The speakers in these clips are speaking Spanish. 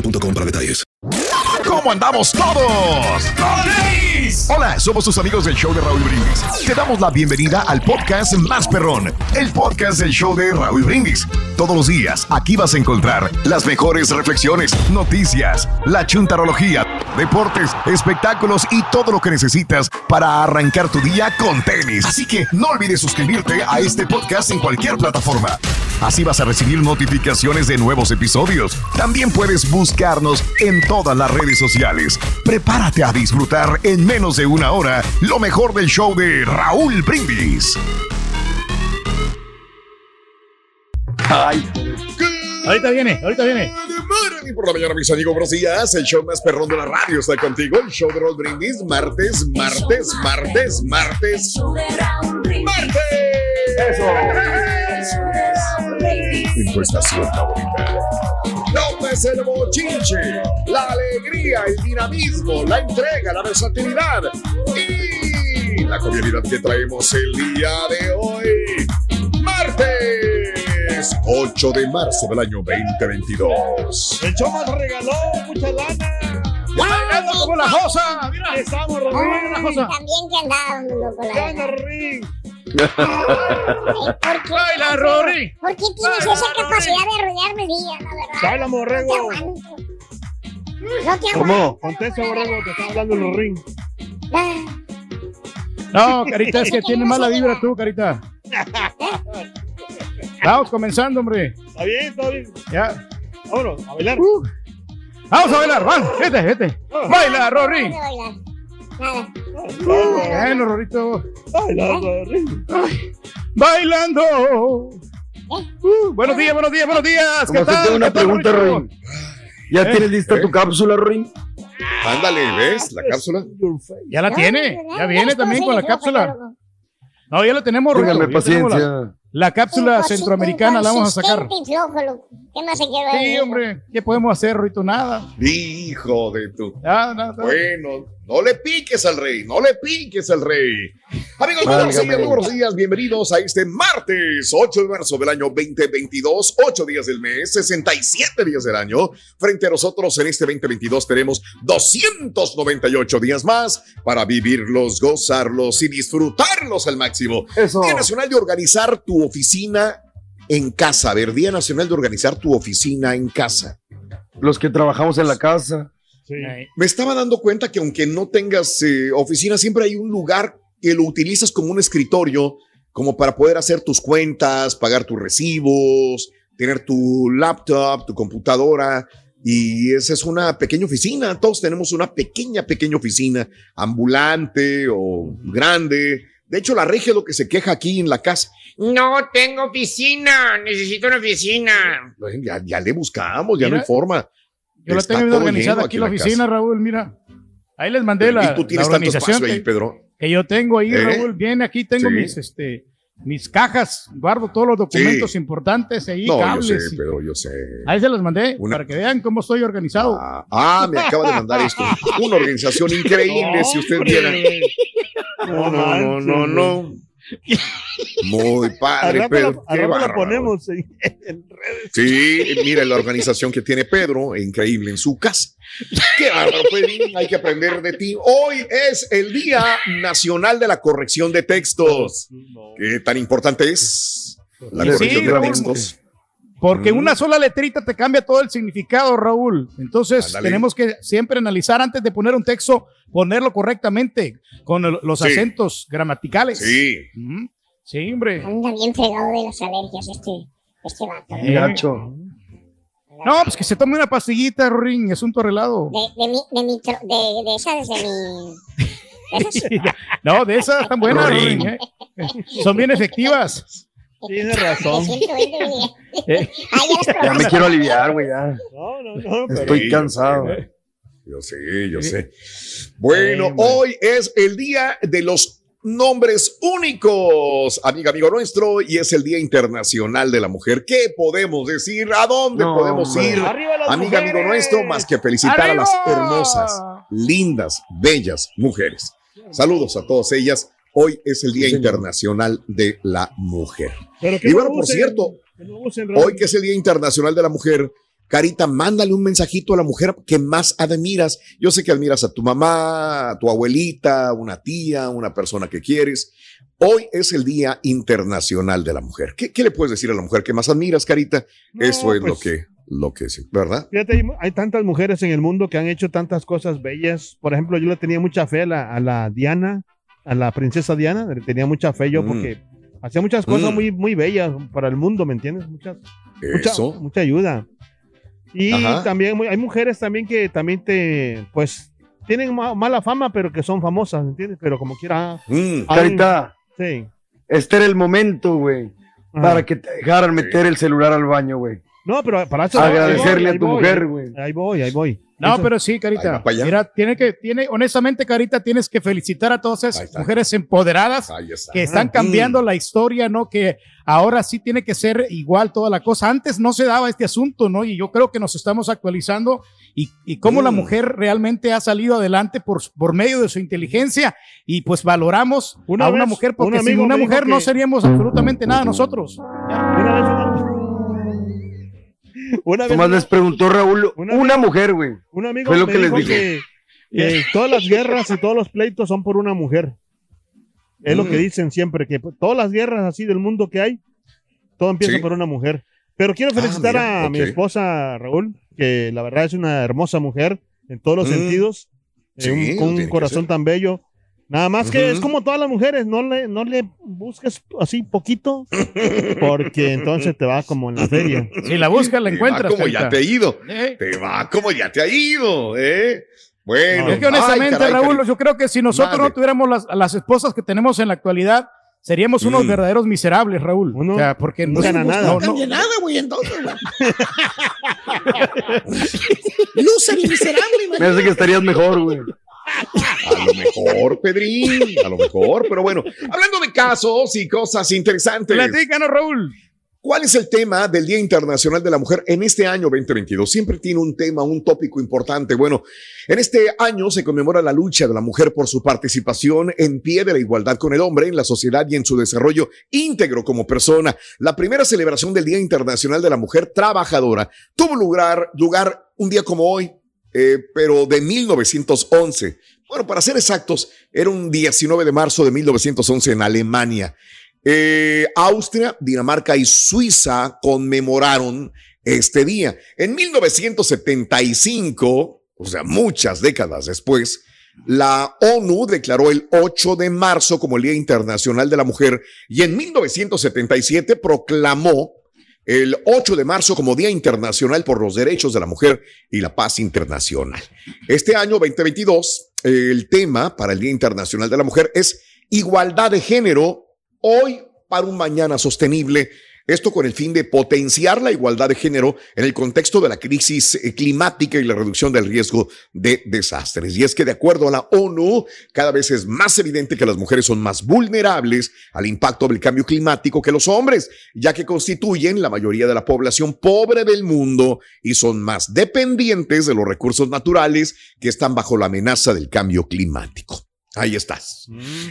boostmobile.com para detalles. ¿Cómo andamos todos? Hola, somos tus amigos del show de Raúl Brindis. Te damos la bienvenida al podcast Más Perrón, el podcast del show de Raúl Brindis. Todos los días aquí vas a encontrar las mejores reflexiones, noticias, la chuntarología, deportes, espectáculos y todo lo que necesitas para arrancar tu día con tenis. Así que no olvides suscribirte a este podcast en cualquier plataforma. Así vas a recibir notificaciones de nuevos episodios. También puedes buscarnos en todas las redes sociales. Prepárate a disfrutar en menos de una hora lo mejor del show de Raúl Brindis. Ay. Ahorita viene, ahorita viene. Y por la mañana, mis amigos, buenos días. El show más perrón de la radio está contigo. El show de Raúl Brindis. Martes, martes, martes, martes. ¡Martes! Eso. En tu estación favorita. Es el bochinche, la alegría, el dinamismo, la entrega, la versatilidad y la cordialidad que traemos el día de hoy. Martes 8 de marzo del año 2022. El show nos regaló mucha lana. ¡Bailando como la josa! ¡Mira! Estamos, josa. También que andaba con la ¿Qué onda, Rorín? ¿Por qué? ¡Baila, Rory! ¿Por qué tienes esa capacidad de arruinarme el día, la verdad? ¡Baila, No borrego! te aguanto. No te ¿Cómo? Contesta, borrego, te está hablando el Rorín. Ah, No, Carita, es que tiene mala vibra tú, Carita. Vamos comenzando, hombre. Está bien, está bien. Ya. Vámonos, a bailar. Vamos a bailar, van, vete, vete. Baila, Rory. Nada. Bueno, Rorito. Baila, Rory. Ay, Bailando. Uh, buenos días, buenos días, buenos días. Como te tengo una ¿Qué tal, pregunta, Rorito? Ruin. ¿Ya ¿Eh? tienes lista tu cápsula, Ruin? Ándale, ¿ves? La cápsula. Ya la tiene, ya viene también con la cápsula. no, ya la tenemos, la- paciencia. La cápsula centroamericana la vamos a sacar. ¿Qué más se quiere Sí, hombre, ¿qué podemos hacer, Rorito? Nada. Hijo de tu. Nada. Bueno, no le piques al rey, no le piques al rey. Amigos, buenos días, buenos días, bienvenidos a este martes 8 de marzo del año 2022, 8 días del mes, 67 días del año. Frente a nosotros en este 2022 tenemos 298 días más para vivirlos, gozarlos y disfrutarlos al máximo. Eso. Día Nacional de organizar tu oficina en casa. A ver, Día Nacional de organizar tu oficina en casa. Los que trabajamos en la casa. Sí. Me estaba dando cuenta que aunque no tengas eh, oficina, siempre hay un lugar que lo utilizas como un escritorio, como para poder hacer tus cuentas, pagar tus recibos, tener tu laptop, tu computadora. Y esa es una pequeña oficina. Todos tenemos una pequeña, pequeña oficina, ambulante o grande. De hecho, la regia es lo que se queja aquí en la casa. No tengo oficina, necesito una oficina. Ya, ya le buscamos, ya no Mira, hay forma. Yo la tengo bien organizada aquí en la casa. oficina, Raúl, mira. Ahí les mandé la, Y tú tienes la tanto organización espacio ahí, que, Pedro. que yo tengo ahí, ¿Eh? Raúl. Bien, aquí tengo Sí. mis, este, mis cajas, guardo todos los documentos importantes ahí, No, yo cables. sé, y- Pedro, yo sé. Ahí se los mandé Una- para que vean cómo estoy organizado. Ah, me acaba de mandar esto. Una organización increíble, si usted viera. No, no, no, no, no. Muy padre, Pedro. la- rato la ponemos en, en redes. Sí, mira la organización que tiene Pedro, increíble en su casa. Qué bárbaro, Pedrín, hay que aprender de ti. Hoy es el Día Nacional de la Corrección de Textos. ¿Qué tan importante es la Sí, corrección de textos? Porque Mm. una sola letrita te cambia todo el significado, Raúl. Entonces tenemos que siempre analizar antes de poner un texto, ponerlo correctamente con el- los Sí. acentos gramaticales. Sí. Sí, hombre. Anda bien fregado de las alergias este, este vato. Eh, No, pues que se tome una pastillita, Rorín, asunto arreglado. De, de, mi, de, mi, de, de esas, de mi... de esas. No, de esas están buenas, Rorín. Rorín. ¿eh? Son bien efectivas. Tienes razón. Eh, ya me quiero aliviar, güey, ya. No, no, no. pero- Estoy Sí, cansado. Yo sé, yo sé. Bueno, hoy es el día de los nombres únicos, amiga, amigo nuestro, y es el Día Internacional de la Mujer. ¿Qué podemos decir? ¿A dónde No, podemos hombre. ir, ¡Arriba las amiga, amigo nuestro, más que felicitar a las hermosas, lindas, bellas mujeres? Saludos a todas ellas. Hoy es el Día Internacional de la Mujer. Y no bueno, por cierto. Hoy que es el Día Internacional de la Mujer, Carita, mándale un mensajito a la mujer que más admiras. Yo sé que admiras a tu mamá, a tu abuelita, una tía, una persona que quieres. Hoy es el Día Internacional de la Mujer. ¿Qué, qué le puedes decir a la mujer que más admiras, Carita? No, Eso es lo pues- que, lo que es, ¿verdad? Fíjate, hay, hay tantas mujeres en el mundo que han hecho tantas cosas bellas. Por ejemplo, yo le tenía mucha fe a la, a la Diana, a la princesa Diana. Le tenía mucha fe yo Mm. porque hacía muchas cosas Mm. muy, muy bellas para el mundo, ¿me entiendes? Muchas, mucha, Eso. mucha ayuda. Y Ajá. también muy- hay mujeres también que también te, pues, tienen ma- mala fama, pero que son famosas, ¿me entiendes? Pero como quiera. Mm. hay- Carita, Sí. este era el momento, güey, para que te dejaran meter el celular al baño, güey. No, pero para eso. Agradecerle a tu voy, mujer, güey. Ahí voy, ahí voy. No, Eso- pero sí, Carita. Mira, tiene que, tiene, honestamente, Carita, tienes que felicitar a todas esas mujeres empoderadas está. que están cambiando la historia, ¿no? Que ahora sí tiene que ser igual toda la cosa. Antes no se daba este asunto, ¿no? Y yo creo que nos estamos actualizando y, y cómo la Mm. mujer realmente ha salido adelante por, por medio de su inteligencia y pues valoramos Una a una mujer un porque sin amigo una mujer no seríamos absolutamente nada nosotros. Una vez una, vez Tomás una- les preguntó Raúl, Una mujer, güey. un amigo Fue lo me que les dijo que, que todas las guerras y todos los pleitos son por una mujer. Es lo que Mm. dicen siempre, que todas las guerras así del mundo que hay, todo empieza Sí. por una mujer. Pero quiero Ah, felicitar mira, a mi esposa Raúl, que la verdad es una hermosa mujer en todos los Mm. sentidos, eh, Sí, un- lo con un corazón tan bello. Nada más que es como todas las mujeres, no le, no le busques así poquito, porque entonces te va como en la feria. Si la buscas, la Te va encuentras. como ya te ha ido. Eh. Te va como ya te ha ido, ¿eh? Bueno. Es que ay, honestamente, caray, Raúl, caray. yo creo que si nosotros no tuviéramos las, las esposas que tenemos en la actualidad, seríamos unos Mm. verdaderos miserables, Raúl. Uno o sea, porque no gana nada. no, No nada, güey, entonces, güey. Y miserable, Me hace que estarías mejor, güey. A lo mejor, Pedrín, a lo mejor, pero bueno, hablando de casos y cosas interesantes. Platícanos, Raúl. ¿Cuál es el tema del Día Internacional de la Mujer en este año 2022? Siempre tiene un tema, un tópico importante. Bueno, en este año se conmemora la lucha de la mujer por su participación en pie de la igualdad con el hombre en la sociedad y en su desarrollo íntegro como persona. La primera celebración del Día Internacional de la Mujer Trabajadora tuvo lugar, lugar un día como hoy, eh, pero de 1911. Bueno, para ser exactos, era un 19 de marzo de 1911 en Alemania. Eh, Austria, Dinamarca y Suiza conmemoraron este día. En 1975, o sea, muchas décadas después, la ONU declaró el 8 de marzo como el Día Internacional de la Mujer y en 1977 proclamó el 8 de marzo como Día Internacional por los Derechos de la Mujer y la Paz Internacional. Este año 2022, el tema para el Día Internacional de la Mujer es igualdad de género. Hoy para un mañana sostenible. Esto con el fin de potenciar la igualdad de género en el contexto de la crisis eh, climática y la reducción del riesgo de desastres. Y es que de acuerdo a la ONU, cada vez es más evidente que las mujeres son más vulnerables al impacto del cambio climático que los hombres, ya que constituyen la mayoría de la población pobre del mundo y son más dependientes de los recursos naturales que están bajo la amenaza del cambio climático. Ahí estás.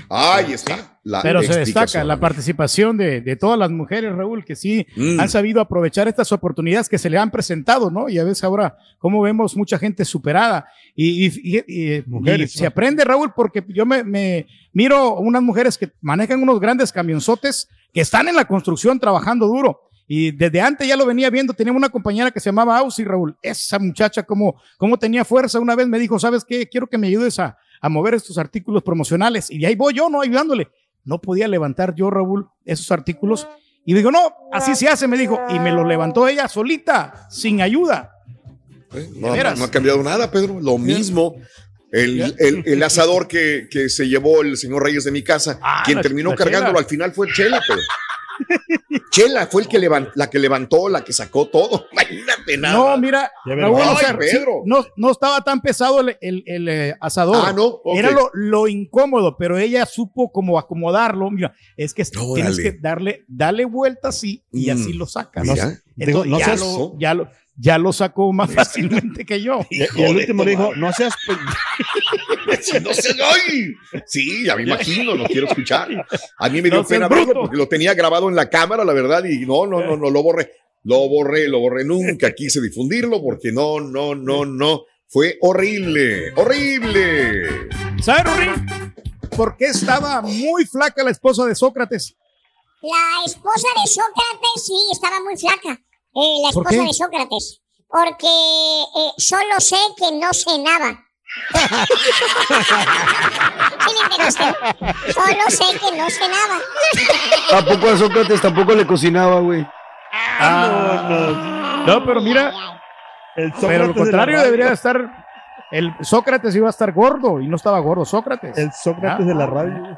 Ahí está. la Pero se destaca la participación de, de todas las mujeres, Raúl, que sí Mm. han sabido aprovechar estas oportunidades que se le han presentado, ¿no? Y a veces ahora, como vemos mucha gente superada. Y, y- y- y- Mujeres, y se aprende, Raúl, porque yo me, me miro unas mujeres que manejan unos grandes camionzotes que están en la construcción trabajando duro. Y desde antes ya lo venía viendo, tenía una compañera que se llamaba Ausi, Raúl. Esa muchacha, como, como tenía fuerza, una vez me dijo, ¿sabes qué? Quiero que me ayudes a, a mover estos artículos promocionales. Y ahí voy yo, ¿no? Ayudándole. No podía levantar yo, Raúl, esos artículos. Y digo, no, así se hace, me dijo. Y me los levantó ella solita, sin ayuda. ¿Eh? No, ha cambiado nada, Pedro. Lo mismo. El, el- el asador que, que se llevó el señor Reyes de mi casa, quien la- terminó la cargándolo Chela. al final fue Chela, Pedro. Chela fue el que levan- la que levantó, la que sacó todo. Imagínate nada. No, mira, Raúl, o Ay, sea, sí, Pedro. no, no estaba tan pesado el, el- el, eh, asador. Ah, no. Era lo, lo incómodo, pero ella supo como acomodarlo. Mira, es que tienes que darle, darle vuelta así y Mm, así lo sacas. mira. Entonces, Digo, no ya, seas- lo, ya, lo, ya lo sacó más fácilmente que yo. Y, y el último le dijo, no seas... Sí, no ay. Sí, ya me imagino, lo quiero escuchar. A mí me dio No pena verlo porque lo tenía grabado en la cámara, la verdad, y no, no, no, no, lo borré. Lo borré, lo borré. Nunca quise difundirlo porque no, no, no, no. Fue horrible, horrible. ¿Sabes, Rory? ¿Por qué estaba muy flaca la esposa de Sócrates? La esposa de Sócrates, sí, estaba muy flaca. Eh, la ¿Por esposa qué? de Sócrates. Porque eh, solo sé que no cenaba. ¿Sí me entendiste? Solo sé que no cenaba. Tampoco a Sócrates tampoco le cocinaba, güey. Ah, no, pero mira, El pero Sócrates lo contrario debería estar. El Sócrates iba a estar gordo y no estaba gordo Sócrates. El Sócrates Ah. de la radio.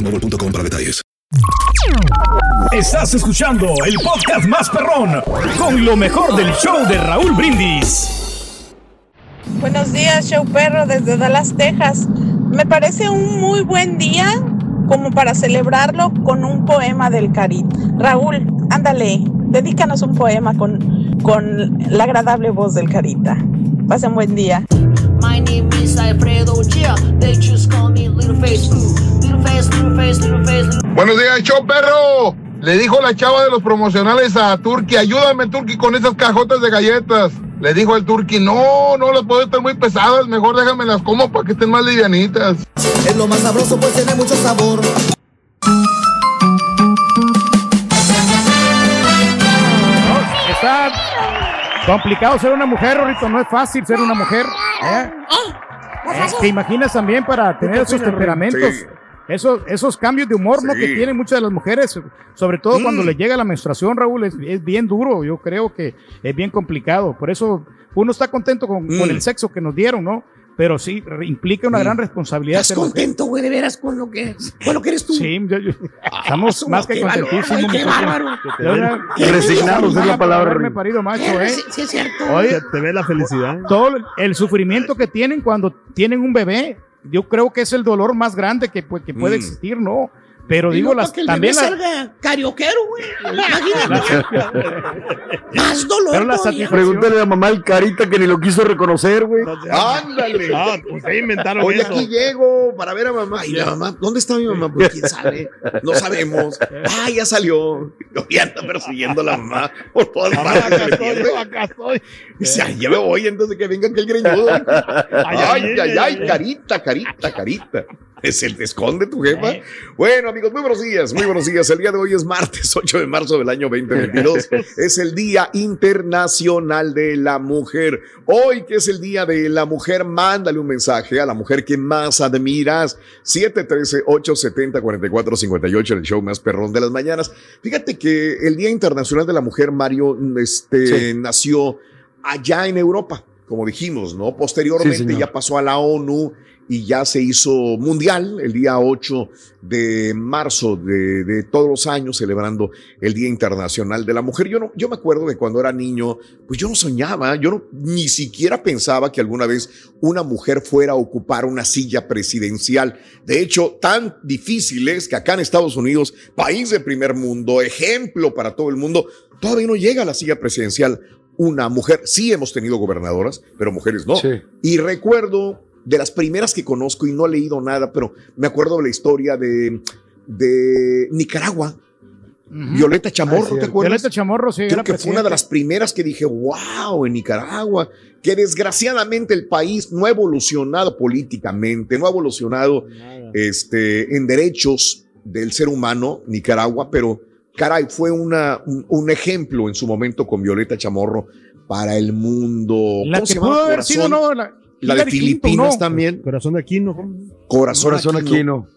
boostmobile.com para detalles. Estás escuchando el podcast más perrón con lo mejor del show de Raúl Brindis. Buenos días, show perro desde Dallas, Texas. Me parece un muy buen día como para celebrarlo con un poema del Cari. Raúl, ándale, dedícanos un poema con, con la agradable voz del Carita. Pasen buen día. My name is Alfredo Chia. They just call me Little Face. Ooh, little face, little face, little face. Little... Buenos días, show perro. Le dijo la chava de los promocionales a Turki, ayúdame Turki con esas cajotas de galletas. Le dijo el Turki, no, no las puedo estar muy pesadas, mejor déjame las como para que estén más livianitas. Es lo más sabroso, pues tiene mucho sabor. Está complicado ser una mujer, Rorrito. No es fácil ser una mujer. ¿eh? ¿Te imaginas también para tener esos temperamentos? Sí. Esos, esos cambios de humor ¿no? Que tienen muchas de las mujeres, sobre todo cuando les llega la menstruación, Raúl, es, es bien duro. Yo creo que es bien complicado. Por eso uno está contento con, con Mm. el sexo que nos dieron, ¿no? Pero sí, implica una gran responsabilidad. ¿Estás contento, güey, de veras con lo que, con lo que eres tú? Sí, yo- yo- estamos más que contentísimos. qué bárbaro. Resignados es la palabra, parido macho, ¿eh? Sí, sí, es cierto. Oye, te ve la felicidad. todo el sufrimiento que tienen cuando tienen un bebé, yo creo que es el dolor más grande que, que puede Mm. existir, ¿no? Pero Y digo, no las, que el también bebé la- salga carioquero, güey. Más dolor Pero la. Pregúntale a la mamá el carita que ni lo quiso reconocer, güey. Ándale. Ah, ustedes inventaron Hoy eso. aquí llego para ver a mamá. Y la mamá, ¿dónde está mi mamá? Pues quién sabe. No sabemos. Ah, ya salió. Y anda persiguiendo a la mamá por todas partes. acá ¿me estoy, acá estoy. Dice, ay, ya me voy entonces que venga aquel greñudo. Ay, ay, ay, ay, carita, carita, carita. Es el te esconde tu jefa. Bueno, amigos, muy buenos días, muy buenos días. El día de hoy es martes 8 de marzo del año 2022. Es el Día Internacional de la Mujer. Hoy, que es el Día de la Mujer, mándale un mensaje a la mujer que más admiras. 713-870-4458, el show más perrón de las mañanas. Fíjate que el Día Internacional de la Mujer, Mario, este, nació allá en Europa, como dijimos, ¿no? Posteriormente Sí, ya pasó a la ONU y ya se hizo mundial el día 8 de marzo de, de todos los años celebrando el Día Internacional de la Mujer. Yo, no, yo me acuerdo que cuando era niño, pues yo no soñaba, yo no, ni siquiera pensaba que alguna vez una mujer fuera a ocupar una silla presidencial. De hecho, tan difícil es que acá en Estados Unidos, país de primer mundo, ejemplo para todo el mundo, todavía no llega a la silla presidencial una mujer. Sí hemos tenido gobernadoras, pero mujeres no. Y recuerdo de las primeras que conozco y no he leído nada, pero me acuerdo de la historia de, de Nicaragua. Violeta Chamorro, Ah, sí, ¿te acuerdas? Violeta Chamorro, sí, Creo que fue una de las primeras que dije, wow, en Nicaragua, que desgraciadamente el país no ha evolucionado políticamente, no ha evolucionado este, en derechos del ser humano, Nicaragua, pero caray, fue una, un, un ejemplo en su momento con Violeta Chamorro para el mundo. La ¿Cómo se que pudo haber sido. ¿no? La, La de Filipinas ¿no? también. Corazón de Aquino. Corazón, Corazón Aquino.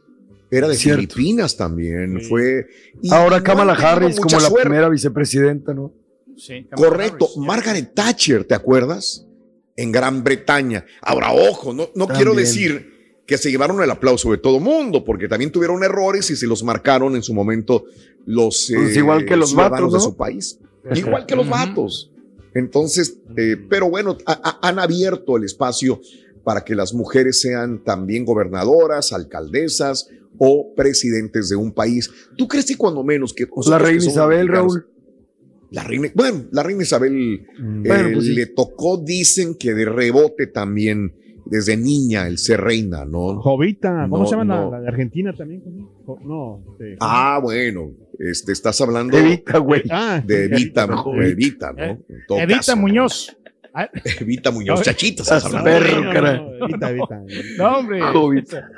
Era de Cierto. Filipinas también. Fue. y Ahora Kamala Harris como la primera vicepresidenta, ¿no? Sí, Kamala Correcto. Harris. Margaret Thatcher, ¿te acuerdas? En Gran Bretaña. Ahora, ojo, no, no quiero decir que se llevaron el aplauso de todo mundo, porque también tuvieron errores y se los marcaron en su momento los, eh, Pues igual que los ciudadanos vatos, ¿no? de su país. Igual que los vatos. Entonces, eh, pero bueno, a- a- han abierto el espacio para que las mujeres sean también gobernadoras, alcaldesas o presidentes de un país. ¿Tú crees que cuando menos que nosotros La reina Isabel, Raúl. la reina, bueno, la reina Isabel Bueno, eh, pues sí. le tocó, dicen que de rebote también, desde niña, el ser reina, ¿no? Jovita, ¿cómo No, se llama la- no. la, de Argentina también? Jo- No, este, Ah, bueno, este, estás hablando Evita, güey. Ah, de Evita, Evita. ¿no? Evita, ¿no? En todo Evita caso, ¿no? Muñoz. Ah, Evita Muñoz, No, chachita, estás hablando. perro, no, no, cara. no, Evita, Evita. No, hombre. Jovita.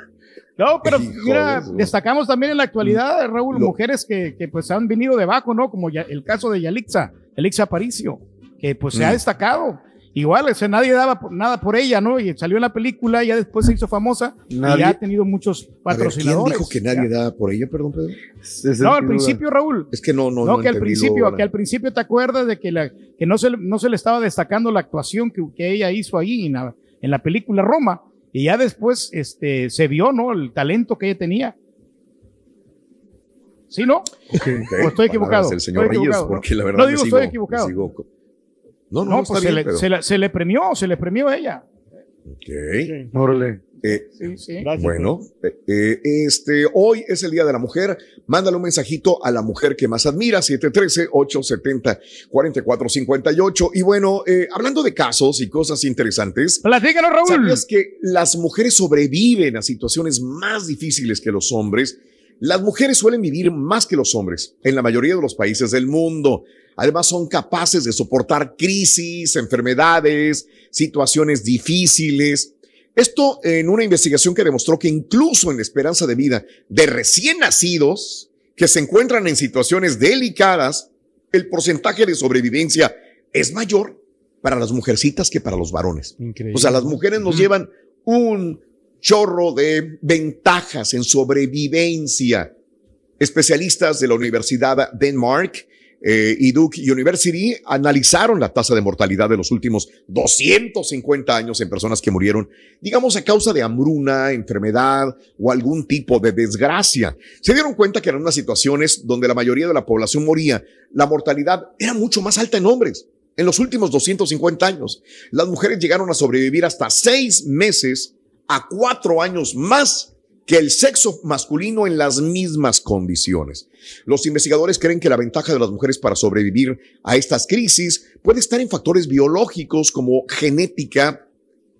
No, pero Hijo mira, de destacamos también en la actualidad, Raúl, Lo- mujeres que, que, pues han venido de abajo, ¿no? Como ya el caso de Yalixa, Yalixa Aparicio, que pues se ha Mm. destacado. Igual, o sea, nadie daba por- nada por ella, ¿no? Y salió en la película, ya después se hizo famosa y ya ha tenido muchos A ver, ¿quién patrocinadores. dijo que nadie Ya. da por ella, perdón, Pedro? No, al principio, Raúl. Es que no, no, No, no que al principio, que al principio te acuerdas de que, la, que no, se, le- no se le estaba destacando la actuación que, que ella hizo ahí en la, en la película Roma. Y ya después este, se vio, ¿no? El talento que ella tenía. ¿Sí, no? ¿O estoy palabras equivocado? del señor Estoy Reyes, equivocado, ¿no? porque la verdad No me digo, sigo- estoy me equivocado. sigo- No, no, No, pues se, bien, le, pero- se, la- se le premió, se le premió a ella. Ok. Órale. Eh, Sí, sí. Gracias, Bueno, eh, eh, este, hoy es el Día de la Mujer. Mándale un mensajito a la mujer que más admira, 713-870-4458. Y bueno, eh, hablando de casos y cosas interesantes, Platícanos, Raúl. ¿sabías que las mujeres sobreviven a situaciones más difíciles que los hombres? Las mujeres suelen vivir más que los hombres en la mayoría de los países del mundo. Además, son capaces de soportar crisis, enfermedades, situaciones difíciles. Esto en una investigación que demostró que incluso en la esperanza de vida de recién nacidos que se encuentran en situaciones delicadas, el porcentaje de sobrevivencia es mayor para las mujercitas que para los varones. O sea, las mujeres nos llevan un chorro de ventajas en sobrevivencia. Especialistas de la Universidad Denmark eh, y Duke University analizaron la tasa de mortalidad de los últimos 250 años en personas que murieron, digamos, a causa de hambruna, enfermedad o algún tipo de desgracia. Se dieron cuenta que en unas situaciones donde la mayoría de la población moría, la mortalidad era mucho más alta en hombres. En los últimos 250 años, las mujeres llegaron a sobrevivir hasta seis meses a cuatro años más que el sexo masculino en las mismas condiciones. Los investigadores creen que la ventaja de las mujeres para sobrevivir a estas crisis puede estar en factores biológicos como genética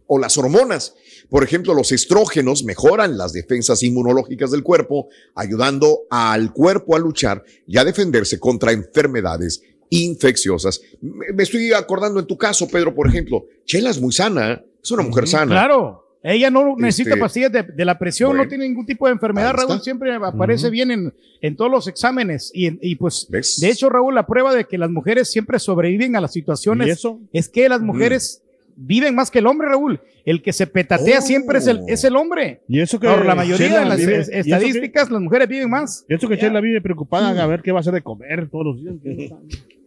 o las hormonas. Por ejemplo, los estrógenos mejoran las defensas inmunológicas del cuerpo, ayudando al cuerpo a luchar y a defenderse contra enfermedades infecciosas. Me estoy acordando en tu caso, Pedro, por ejemplo, Chela es muy sana, es una mujer sana. Claro. Ella no necesita Este, pastillas de, de la presión, bueno, no tiene ningún tipo de enfermedad. Raúl, siempre aparece bien en, en todos los exámenes. Y, y pues, de hecho, Raúl, la prueba de que las mujeres siempre sobreviven a las situaciones es que las mujeres viven más que el hombre, Raúl. El que se petatea siempre es el, es el hombre. Y eso que Por la mayoría Chela de las vive- que- estadísticas, las mujeres viven más. Y eso que Chela vive preocupada a ver qué va a hacer de comer todos los días.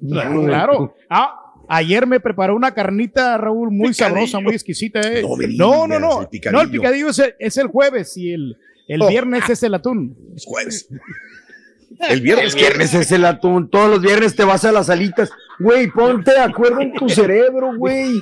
Claro, claro. Ah, ayer me preparó una carnita, Raúl, muy Picadillo. sabrosa, muy exquisita. eh. No No, no, no. el No, picadillo. el picadillo es el, es el jueves y el, el Oh. viernes es el atún. Es jueves. El viernes. El viernes es el atún. Todos los viernes te vas a las alitas. Güey, ponte de acuerdo en tu cerebro, güey.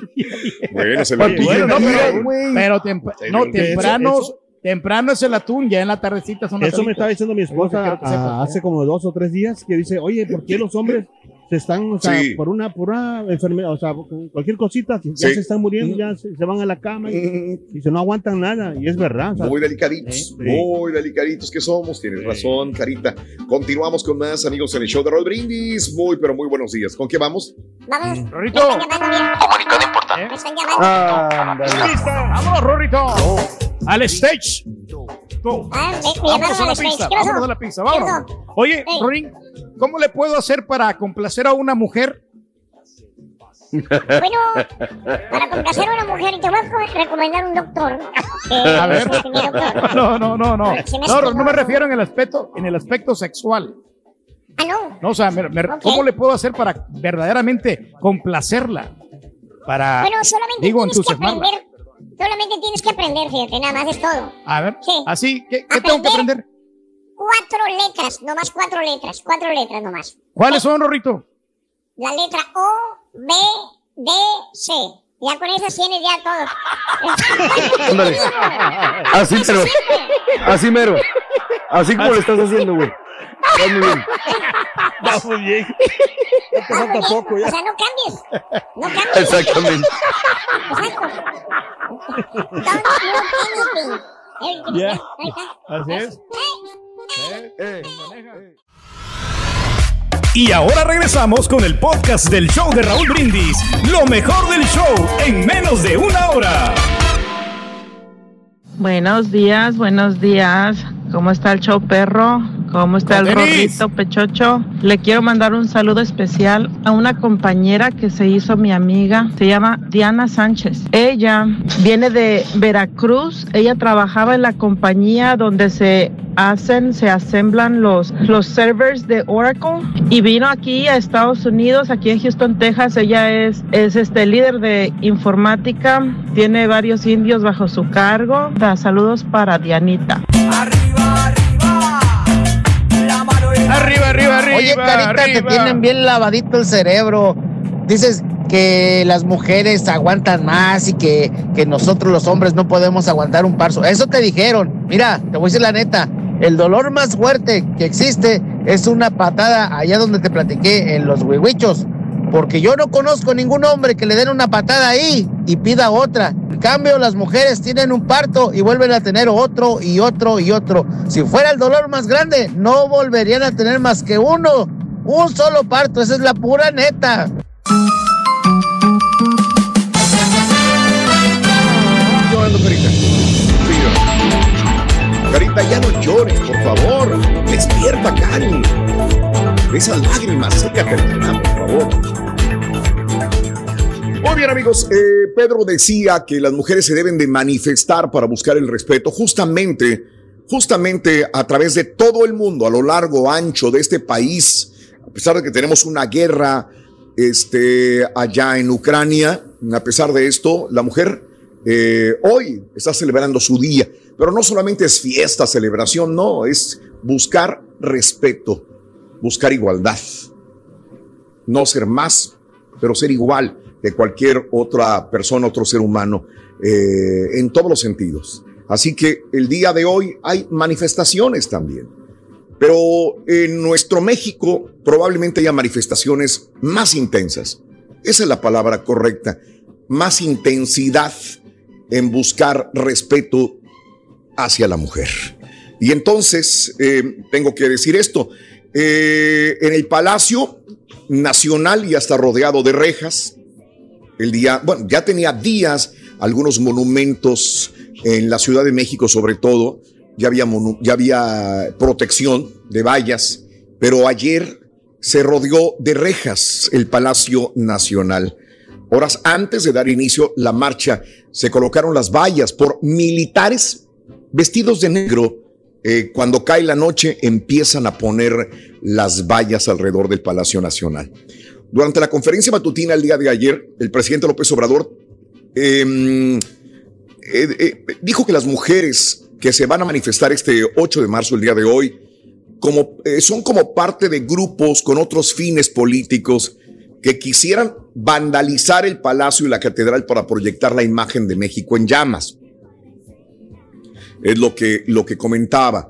Bueno, se me Bueno, no, pero, güey. pero temp- no, ¿Qué es temprano, eso? temprano es el atún, ya en la tardecita son las Eso me estaba diciendo mi esposa ah, ¿eh? hace como dos o tres días que dice, oye, ¿por qué los hombres se están, o sea, Sí. por una, por una enfermedad, o sea, cualquier cosita, ya Sí. se están muriendo, ya se, se van a la cama y, y se no aguantan nada, y es verdad. o sea, Muy delicaditos, Sí. muy delicaditos que somos. Tienes razón, Carita. Continuamos con más amigos en el show de Roll Brindis. Muy, pero muy buenos días. ¿Con qué vamos? Vamos. Mira. Comunicado importante. Llamando. Vámonos, Rorrito. Al stage. Go. Ah, Vámonos a la pista, vámonos a la pista, ¿Qué vámonos. Oye. Rorín, ¿cómo le puedo hacer para complacer a una mujer? Bueno, para complacer a una mujer, te voy a co- recomendar un doctor. A ver. doctor. No, no, no, no. No, no me refiero en el aspecto, en el aspecto sexual. Ah, no. No, o sea, me- me- ¿cómo le puedo hacer para verdaderamente complacerla? Para, Bueno, solamente digo, tienes que aprender. Solamente tienes que aprender, fíjate, nada más es todo. A ver, Sí. así, ¿qué, qué tengo que aprender? Cuatro letras, nomás cuatro letras, cuatro letras nomás. ¿Cuáles son, Rorrito? La letra O, B, D, C. Ya con esas tienes ya todo. Ándale. Así, pero. Así mero. Así como lo estás haciendo, güey. Va muy bien. Va muy bien. Ya te falta poco, ya. O sea, no cambies. No cambies. Exactamente. Exacto. Así es. Eh, Y ahora regresamos con el podcast del show de Raúl Brindis. Lo mejor del show en menos de una hora. Buenos días, buenos días. ¿Cómo está el show perro? ¿Cómo está el Denis. rorrito pechocho? Le quiero mandar un saludo especial a una compañera que se hizo mi amiga. Se llama Diana Sánchez. Ella viene de Veracruz. Ella trabajaba en la compañía donde se hacen, se asemblan los, los servers de Oracle y vino aquí a Estados Unidos, aquí en Houston, Texas. Ella es, es este líder de informática, tiene varios indios bajo su cargo. Da, saludos para Dianita. Arriba, arriba, arriba. Oye, Carita, te arriba. tienen bien lavadito el cerebro. Dices que las mujeres aguantan más y que, que nosotros los hombres no podemos aguantar un parso. Eso te dijeron. Mira, te voy a decir la neta. El dolor más fuerte que existe es una patada allá donde te platiqué, en los huihuichos. Porque yo no conozco ningún hombre que le den una patada ahí y pida otra. Cambio, las mujeres tienen un parto y vuelven a tener otro y otro y otro. Si fuera el dolor más grande, no volverían a tener más que uno. Un solo parto, esa es la pura neta. llorando, Carita. Ya no llores, por favor. Despierta, Cari. Esas lágrimas, sécate por favor. Muy bien, amigos. Eh, Pedro decía que las mujeres se deben de manifestar para buscar el respeto, justamente, justamente a través de todo el mundo, a lo largo, ancho de este país. A pesar de que tenemos una guerra este, allá en Ucrania, a pesar de esto, la mujer eh, hoy está celebrando su día, pero no solamente es fiesta, celebración, no, es buscar respeto, buscar igualdad, no ser más, pero ser igual que cualquier otra persona, otro ser humano, eh, en todos los sentidos. Así que el día de hoy hay manifestaciones también. Pero en nuestro México probablemente haya manifestaciones más intensas. Esa es la palabra correcta. Más intensidad en buscar respeto hacia la mujer. Y entonces, eh, tengo que decir esto, eh, en el Palacio Nacional ya está rodeado de rejas. El día, bueno, ya tenía días algunos monumentos en la Ciudad de México sobre todo, ya había, ya había protección de vallas, pero ayer se rodeó de rejas el Palacio Nacional. Horas antes de dar inicio la marcha, se colocaron las vallas por militares vestidos de negro. Eh, cuando cae la noche, empiezan a poner las vallas alrededor del Palacio Nacional. Durante la conferencia matutina el día de ayer, el presidente López Obrador eh, eh, dijo que las mujeres que se van a manifestar este 8 de marzo, el día de hoy, como, eh, son como parte de grupos con otros fines políticos que quisieran vandalizar el palacio y la catedral para proyectar la imagen de México en llamas. Es lo que, lo que comentaba.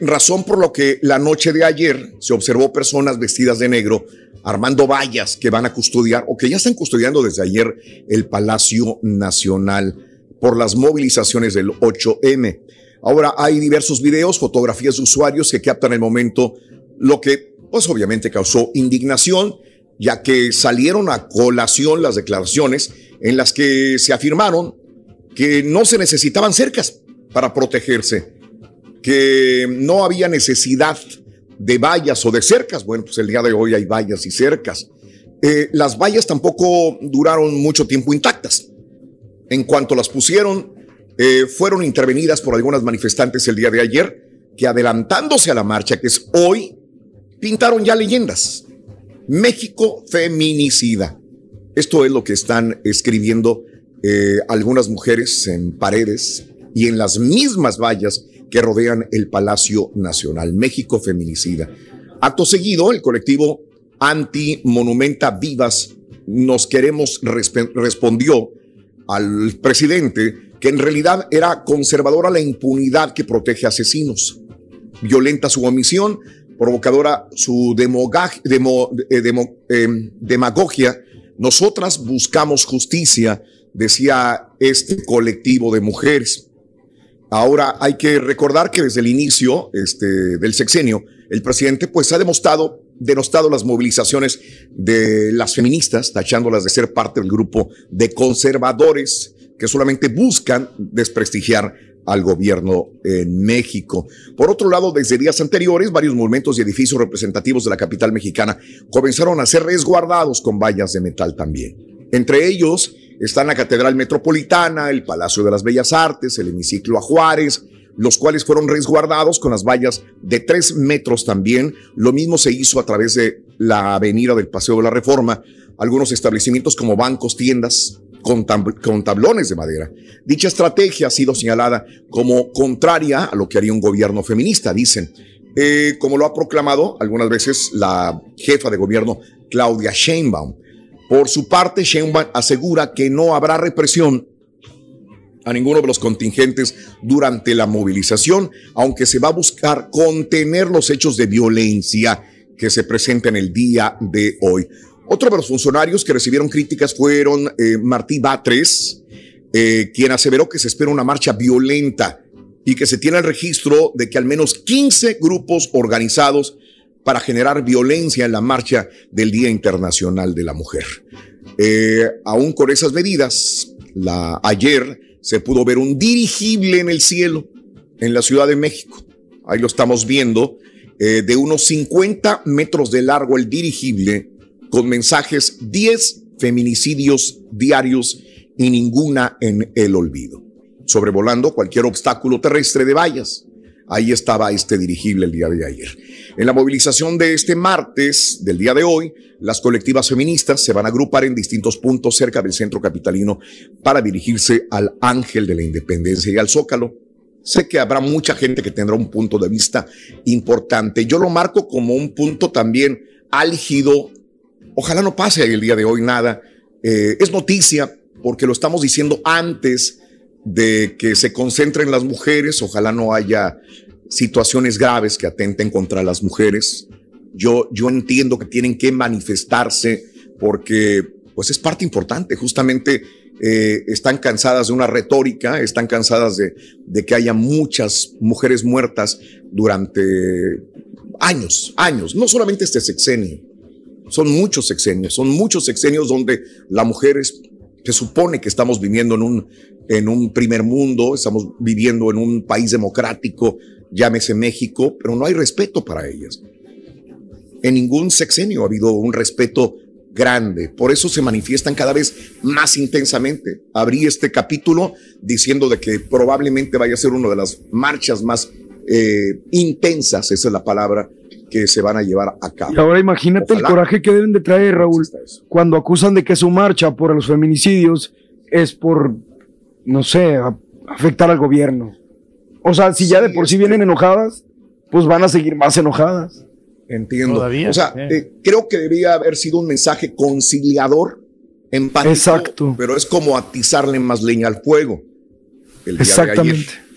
Razón por lo que la noche de ayer se observó personas vestidas de negro armando vallas que van a custodiar o que ya están custodiando desde ayer el Palacio Nacional por las movilizaciones del 8M. Ahora hay diversos videos, fotografías de usuarios que captan el momento, lo que pues obviamente causó indignación, ya que salieron a colación las declaraciones en las que se afirmaron que no se necesitaban cercas para protegerse, que no había necesidad de vallas o de cercas. Bueno, pues el día de hoy hay vallas y cercas. Eh, las vallas tampoco duraron mucho tiempo intactas. En cuanto las pusieron, eh, fueron intervenidas por algunas manifestantes el día de ayer, que adelantándose a la marcha, que es hoy, pintaron ya leyendas. México feminicida. Esto es lo que están escribiendo eh, algunas mujeres en paredes y en las mismas vallas que rodean el Palacio Nacional. México feminicida. Acto seguido, el colectivo Anti-Monumenta Vivas Nos Queremos respondió al presidente que en realidad era conservadora la impunidad que protege a asesinos, violenta su omisión, provocadora su eh, em, demagogia. Nosotras buscamos justicia, decía este colectivo de mujeres. Ahora hay que recordar que desde el inicio este, del sexenio, el presidente pues ha demostrado, denostado las movilizaciones de las feministas, tachándolas de ser parte del grupo de conservadores que solamente buscan desprestigiar al gobierno en México. Por otro lado, desde días anteriores, varios monumentos y edificios representativos de la capital mexicana comenzaron a ser resguardados con vallas de metal también. Entre ellos están la Catedral Metropolitana, el Palacio de las Bellas Artes, el Hemiciclo a los cuales fueron resguardados con las vallas de tres metros también. Lo mismo se hizo a través de la avenida del Paseo de la Reforma, algunos establecimientos como bancos, tiendas, con, tablones de madera. Dicha estrategia ha sido señalada como contraria a lo que haría un gobierno feminista, dicen. Eh, como lo ha proclamado algunas veces la jefa de gobierno Claudia Sheinbaum. Por su parte, Sheinbaum asegura que no habrá represión a ninguno de los contingentes durante la movilización, aunque se va a buscar contener los hechos de violencia que se presentan el día de hoy. Otro de los funcionarios que recibieron críticas fueron eh, Martí Batres, eh, quien aseveró que se espera una marcha violenta y que se tiene el registro de que al menos 15 grupos organizados para generar violencia en la marcha del Día Internacional de la Mujer. Eh, aún con esas medidas, la, ayer se pudo ver un dirigible en el cielo en la Ciudad de México. Ahí lo estamos viendo, eh, de unos 50 metros de largo el dirigible, con mensajes 10 feminicidios diarios y ninguna en el olvido. Sobrevolando cualquier obstáculo terrestre de vallas. Ahí estaba este dirigible el día de ayer. En la movilización de este martes, del día de hoy, las colectivas feministas se van a agrupar en distintos puntos cerca del centro capitalino para dirigirse al Ángel de la Independencia y al Zócalo. Sé que habrá mucha gente que tendrá un punto de vista importante. Yo lo marco como un punto también álgido. Ojalá no pase el día de hoy nada. Eh, es noticia porque lo estamos diciendo antes de que se concentren las mujeres. Ojalá no haya situaciones graves que atenten contra las mujeres. Yo, yo entiendo que tienen que manifestarse porque pues es parte importante. Justamente eh, están cansadas de una retórica, están cansadas de, de que haya muchas mujeres muertas durante años, años, no solamente este sexenio, son muchos sexenios, son muchos sexenios donde la mujer es, se supone que estamos viviendo en un, en un primer mundo, estamos viviendo en un país democrático, llámese México, pero no hay respeto para ellas. En ningún sexenio ha habido un respeto grande, por eso se manifiestan cada vez más intensamente. Abrí este capítulo diciendo de que probablemente vaya a ser una de las marchas más eh, intensas, esa es la palabra, que se van a llevar a cabo. Y ahora imagínate el coraje que deben de traer, Raúl, cuando acusan de que su marcha por los feminicidios es por, no sé, a- afectar al gobierno. O sea, si ya de por sí vienen enojadas, pues van a seguir más enojadas. Entiendo. Todavía, o sea, sí. eh, creo que debía haber sido un mensaje conciliador, empático, Exacto. pero es como atizarle más leña al fuego. El día de Exactamente. ayer.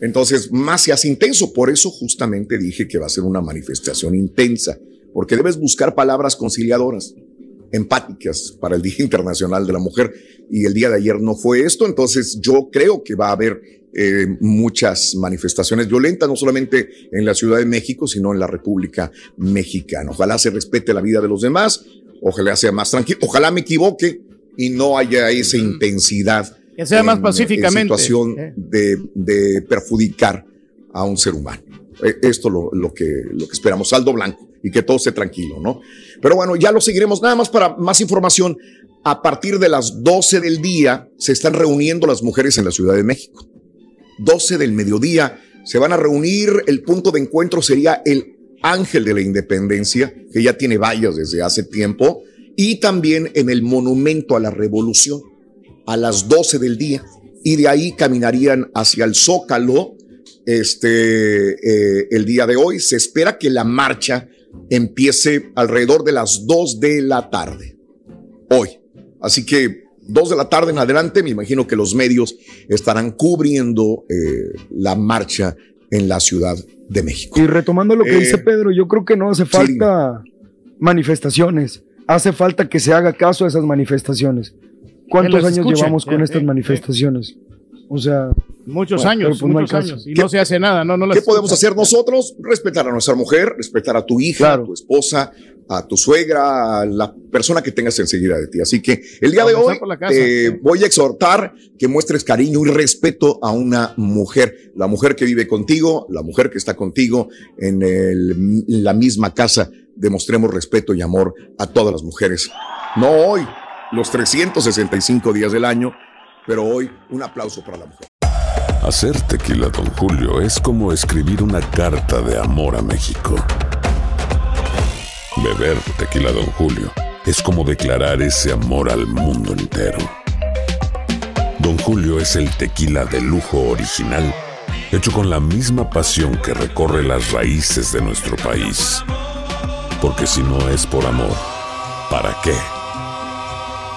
Entonces, más se hace intenso. Por eso justamente dije que va a ser una manifestación intensa, porque debes buscar palabras conciliadoras, empáticas para el Día Internacional de la Mujer. Y el día de ayer no fue esto. Entonces, yo creo que va a haber eh, muchas manifestaciones violentas, no solamente en la Ciudad de México, sino en la República Mexicana. Ojalá se respete la vida de los demás, ojalá sea más tranquilo, ojalá me equivoque y no haya esa intensidad Que sea más en- pacíficamente. En situación Eh. de, de perjudicar a un ser humano. Eh, Esto lo, lo que, lo que esperamos, saldo blanco y que todo esté tranquilo, ¿no? Pero bueno, ya lo seguiremos. Nada más para más información. A partir de las 12 del día se están reuniendo las mujeres en la Ciudad de México. 12 del mediodía se van a reunir. El punto de encuentro sería el Ángel de la Independencia, que ya tiene vallas desde hace tiempo, y también en el Monumento a la Revolución a las 12 del día y de ahí caminarían hacia el Zócalo este, eh, el día de hoy. Se espera que la marcha empiece alrededor de las 2 de la tarde, hoy. Así que 2 de la tarde en adelante, me imagino que los medios estarán cubriendo eh, la marcha en la Ciudad de México. Y retomando lo que Eh, dice Pedro, yo creo que no hace falta manifestaciones, hace falta que se haga caso a esas manifestaciones. ¿Cuántos años escuchen, llevamos con eh, estas eh, manifestaciones? O sea, Muchos bueno, años, pues muchos caso. años. Y no se hace nada, no, no las ¿Qué podemos hacer nosotros? Respetar a nuestra mujer, respetar a tu hija, a tu esposa, a tu suegra, a la persona que tengas enseguida de ti. Así que el día de Comenzar hoy te voy a exhortar que muestres cariño y respeto a una mujer, la mujer que vive contigo, la mujer que está contigo en, el- en la misma casa. Demostremos respeto y amor a todas las mujeres. No hoy, los 365 días del año, pero hoy un aplauso para la mujer. Hacer tequila, Don Julio, es como escribir una carta de amor a México. Beber tequila, Don Julio, es como declarar ese amor al mundo entero. Don Julio es el tequila de lujo original, hecho con la misma pasión que recorre las raíces de nuestro país. Porque si no es por amor, ¿para qué?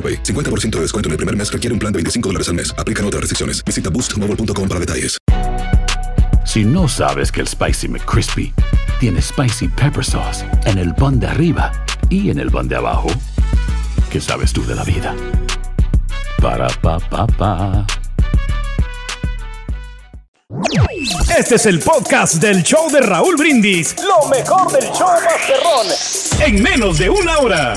AroPay. 50% de descuento en el primer mes requiere un plan de 25 dólares al mes. Aplican otras restricciones. Visita boostmobile.com para detalles. Si no sabes que el Spicy McCrispy tiene Spicy Pepper Sauce en el pan de arriba y en el pan de abajo, ¿qué sabes tú de la vida? Para, pa, pa, pa. Este es el podcast del show de Raúl Brindis. Lo mejor del show Masterrón. En menos de una hora.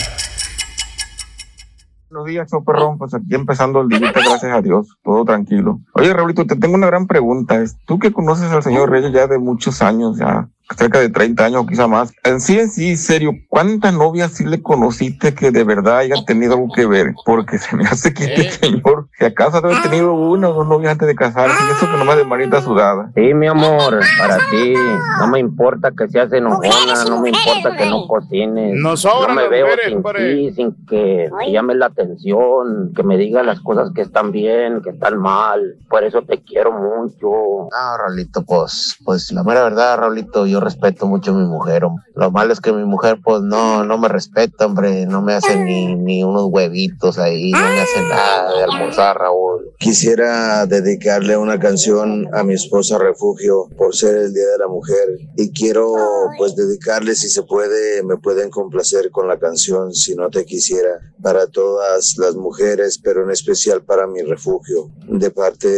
Buenos días, show perrón. Pues aquí empezando el día, gracias a Dios. Todo tranquilo. Oye, Raulito, te tengo una gran pregunta. Es, Tú que conoces al señor Reyes ya de muchos años, ya cerca de 30 años o quizá más. En sí, en sí, serio, ¿cuántas novias sí le conociste que de verdad hayan tenido algo que ver? Porque se me hace que este señor, si acaso debe haber tenido una o dos novias antes de casarse, y eso que nomás de manita sudada. Sí, mi amor, para ti. No me importa que seas enojona, no me importa que no cocines. Sobran no me veo sin ti, sin que te llame la atención, que me digas las cosas que están bien, que están mal. Por eso te quiero mucho. No, Raulito, pues, pues la mera verdad, Raulito, yo respeto mucho a mi mujer. hombre. Lo malo es que mi mujer, pues, no, no me respeta, hombre, no me hace ni, ni unos huevitos ahí, no me hace nada de almorzar, Raúl. Quisiera dedicarle una canción a mi esposa Refugio por ser el Día de la Mujer y quiero pues dedicarle si se puede, me pueden complacer con la canción Si no te quisiera para todas las mujeres, pero en especial para mi refugio, de parte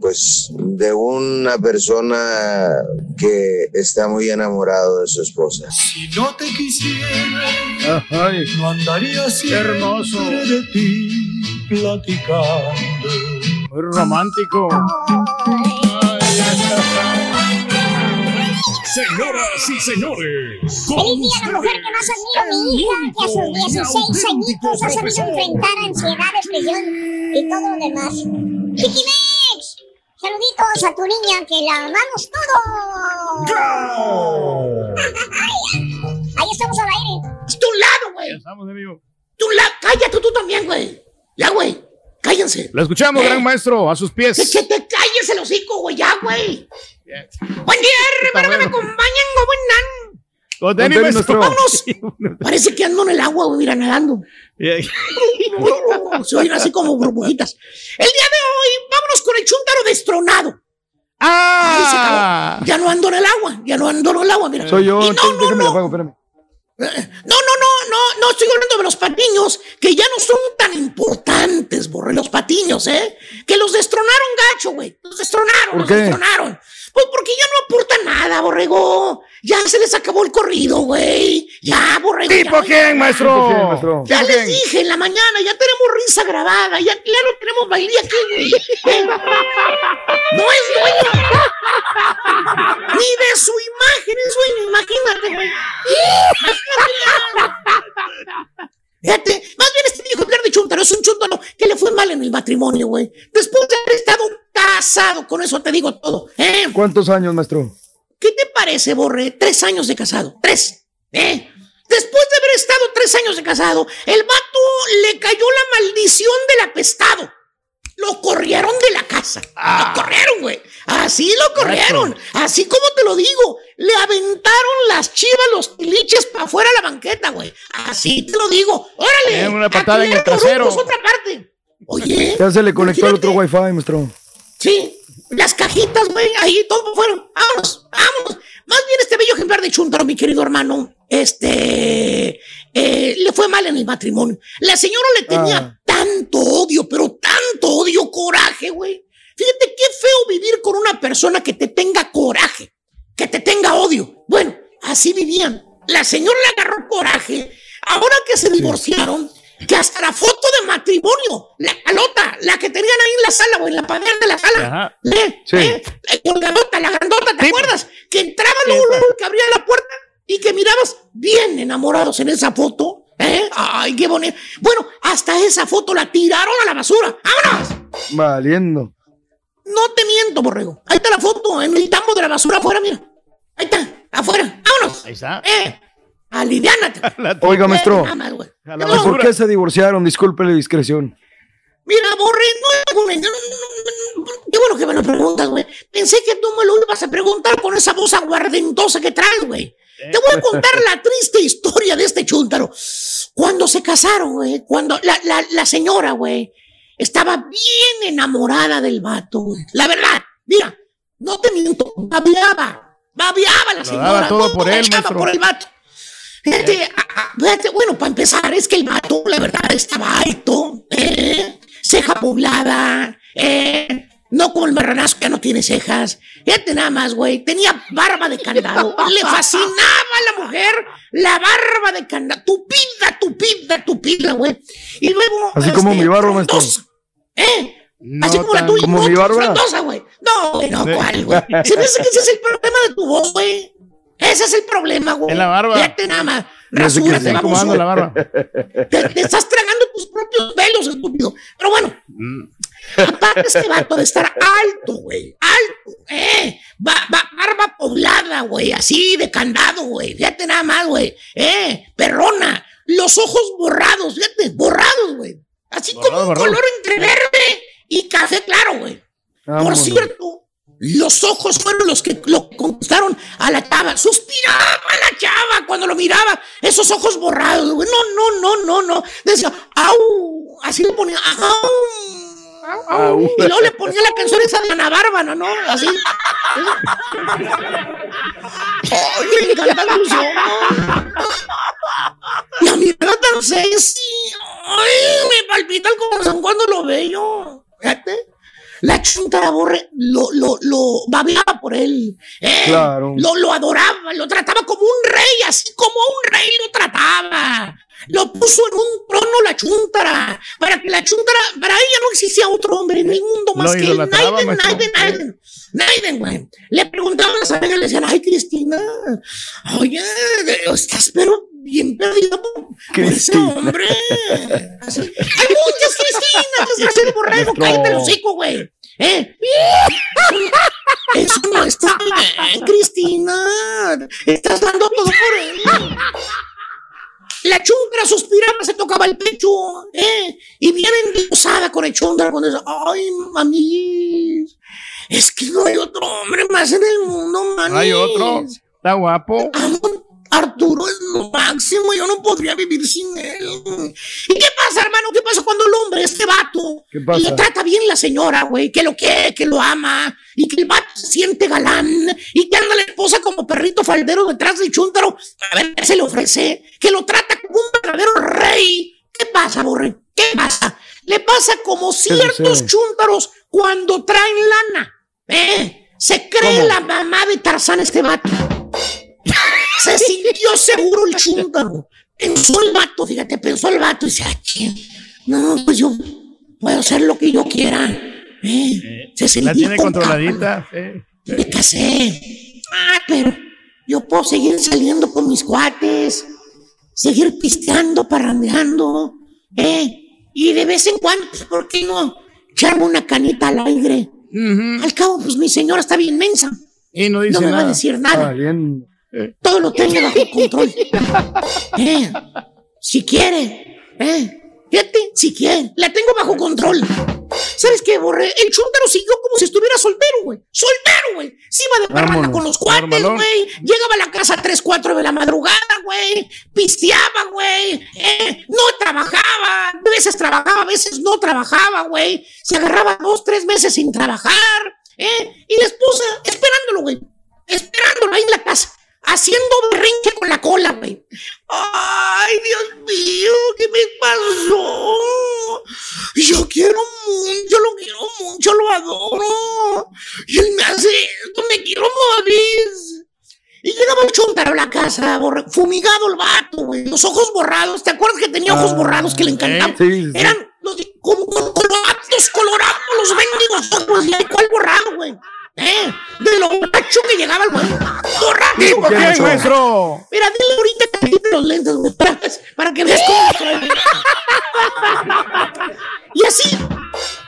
pues de una persona que está muy enamorado de su esposa. Si no te quisiera, no andaría siempre hermoso. de ti platicando. Muy romántico. Señoras y señores, con Feliz día a la mujer que más admiro, mi hija, que a sus 16 añitos ha sabido enfrentar ansiedad, depresión y todo lo demás. Chiquimex, saluditos a tu niña, que la amamos todo. Ahí estamos al aire. ¡Hasta un lado, güey! Estamos, amigo. ¡Tú un lado! ¡Cállate tú también, güey! Ya, güey. Cállense. Lo escuchamos, gran maestro, a sus pies. Que, que te calles el hocico, güey, ya, güey. Buen día, hermano, que me acompañan, gobernan. Con tenis, maestro. Vámonos. Parece que ando en el agua, güey, mira, nadando. Se oyen así como burbujitas. El día de hoy, vámonos con el chúntaro destronado. ¡Ah! Ahí se acabó. Ya no ando en el agua, ya no ando en el agua, mira. Soy yo, Y no, no, déjame no. la espérame. No, no, no, no, no estoy hablando de los patiños, que ya no son tan importantes, borré los patiños, ¿eh? Que los destronaron gacho, güey. Los destronaron, ¿Por los qué? destronaron. Pues porque ya no aportan nada, borrego. Ya se les acabó el corrido, güey. Ya, borrego. ¿Tipo ya, quién, ya. maestro? ¿Tipo quién, maestro? Ya ¿Tipo les quién? dije en la mañana, ya tenemos risa grabada, ya, ya no tenemos baile aquí, güey. No es dueño ni de su imagen, es dueño, imagínate, güey. Fíjate, más bien este viejo ejemplar de chuntaro es un chuntaro que le fue mal en el matrimonio, güey. Después de haber estado casado, con eso te digo todo, ¿eh? ¿Cuántos años, maestro? ¿Qué te parece, Borre? Tres años de casado. Tres. ¿Eh? Después de haber estado tres años de casado, el vato le cayó la maldición del apestado. Lo corrieron de la casa. Lo corrieron, güey. Así lo corrieron. Así como te lo digo. Le aventaron las chivas, los tiliches para afuera a la banqueta, güey. Así te lo digo. Órale. Eh, una patada en el trasero. rucos, otra parte. Oye. Ya se le conectó el otro wifi, maestro. Sí, las cajitas, güey, ahí todo fueron. Vámonos, vámonos. Más bien este bello ejemplar de Chuntaro, mi querido hermano, este, eh, le fue mal en el matrimonio. La señora le tenía Ah. tanto odio, pero tanto odio, coraje, güey. Fíjate qué feo vivir con una persona que te tenga coraje, que te tenga odio. Bueno, así vivían. La señora le agarró coraje. Ahora que se divorciaron, que hasta la foto de matrimonio, la calota, la que tenían ahí en la sala o en la pared de la sala. ¿eh? Sí. ¿eh? La colgadota, la grandota, ¿te acuerdas? Que entraba luego, luego, que abría la puerta y que mirabas bien enamorados en esa foto, ¿eh? Ay, qué bonito. Bueno, hasta esa foto la tiraron a la basura. ¡Vámonos! Valiendo. No te miento, borrego. Ahí está la foto en el tambo de la basura afuera, mira. Ahí está, afuera. ¡Vámonos! Ahí está. ¡Eh! Aliviánate. Oiga, maestro. nada más, güey. ¿Y por qué se divorciaron? Disculpe la discreción. Mira, borre, no, güey, no, no, no, no, qué bueno que me lo preguntas, güey. Pensé que tú me lo ibas a preguntar con esa voz aguardentosa que traes, güey. Te voy a contar la triste historia de este chúntaro. Cuando se casaron, güey, cuando la, la, la señora, güey, estaba bien enamorada del vato, güey. La verdad, mira, no te miento, babeaba, babeaba la Lo señora. daba todo por él, por el vato. Fíjate, fíjate, bueno, para empezar, es que el vato, la verdad, estaba alto, ¿eh? ceja poblada, ¿eh? No como el marranazo que no tiene cejas. Fíjate nada más, güey, tenía barba de candado. Le fascinaba a la mujer la barba de candado, tupida, tupida, tupida, güey. Y luego. Así como este, mi barba, maestro. ¿Eh? No Así como la tuya, como no, mi barba. frondosa, güey. No, güey, no. ¿cuál, güey? Se me hace que ese es el problema de tu voz, güey. Ese es el problema, güey. Es la barba. Fíjate nada más. No sé qué Rasúrate, incomodando la barba. Te, te estás tragando tus propios pelos, estúpido. Pero bueno, Mm. Aparte este vato de estar alto, güey. Alto, eh. Ba- ba- barba poblada, güey. Así, de candado, güey. Fíjate nada más, güey. Eh, perrona. Los ojos borrados, fíjate, borrados, güey. Así como un borrado. color entre verde y café claro, güey. Por Vámonos. cierto, los ojos fueron los que lo conquistaron a la chava. Suspiraba la chava cuando lo miraba. Esos ojos borrados, güey. No, no, no, no, no. Decía, au. Así le ponía, au. Au. Y luego le ponía la canción esa de Ana Bárbara, ¿no? Así. Ay, me encanta la ilusión. La mirada tan sexy. Ay, me palpita el corazón cuando lo veo. Fíjate. La chunta borre lo, lo, lo babeaba por él. eh, Claro. Lo, lo adoraba, lo trataba como un rey, así como un rey lo trataba. Lo puso en un trono la chuntara, para que la chuntara, para ella no existía otro hombre en el mundo más que él. Naiden. Naiden, Naiden. Naiden, güey. Le preguntaban a amigas, le decían, ay, Cristina, oye, estás pero bien perdida por, por ese hombre. Hay muchas Cristinas, desgraciado de borrego, Maestro. cállate el hocico, güey. ¿Eh? Eso no está bien, Cristina. Estás dando todo por él. La chumbra suspiraba, se tocaba el pecho, ¿eh? Y bien endiosada con el chumbra, con eso. Ay, mami. Es que no hay otro hombre más en el mundo, mami. No hay otro. Está guapo. Arturo es lo máximo, yo no podría vivir sin él. ¿Y qué pasa, hermano? ¿Qué pasa cuando el hombre, este vato, ¿Qué pasa? le trata bien la señora, güey? Que lo quiere, que lo ama, y que el vato se siente galán, y que anda la esposa como perrito faldero detrás del chúntaro, a ver qué se le ofrece, que lo trata como un verdadero rey. ¿Qué pasa, borre? ¿Qué pasa? Le pasa como ciertos chúntaros cuando traen lana, ¿eh? Se cree ¿Cómo? la mamá de Tarzán este vato. Se sintió seguro el chúntaro. Pensó el vato, fíjate, pensó el vato y dice, "Ah, no, pues yo puedo hacer lo que yo quiera. ¿eh? Se La tiene con controladita. calma. Me casé. Ah, pero yo puedo seguir saliendo con mis cuates, seguir pisteando, parrandeando, ¿eh? Y de vez en cuando, pues, ¿por qué no echarme una canita al aire? Al cabo, pues mi señora está bien mensa. Y no dice No me va a nada. decir nada. Valiendo. Todo lo tengo bajo control. Eh, si quiere, eh, fíjate, si quiere, la tengo bajo control. ¿Sabes qué, Borre? El chúntaro siguió como si estuviera soltero, güey. Soltero, güey. Se iba de parranda Vámonos. con los cuates, güey. Llegaba a la casa a 3, 4 de la madrugada, güey. Pisteaba, güey. Eh, no trabajaba. A veces trabajaba, a veces no trabajaba, güey. Se agarraba dos, tres meses sin trabajar. ¿eh? Y la esposa esperándolo, güey. Esperándolo ahí en la casa. Haciendo berrinche con la cola, güey. Ay, Dios mío, ¿qué me pasó? Yo quiero mucho, lo quiero mucho, lo adoro. Y él me hace esto, me quiero morir. Y llegaba el chuntaro a la casa, fumigado el vato, güey. Los ojos borrados. ¿Te acuerdas que tenía ojos Ah, borrados que le encantaban? sí, sí. Eran los, como, como colorados, colorados los mendigos ojos. ¿Y cuál borrado, güey? ¿Eh? De lo borracho que llegaba el güey. ¡Borracho! ¿Por qué, maestro? Mira, dile ahorita que te quite los lentes, güey, para, que veas cómo. Y así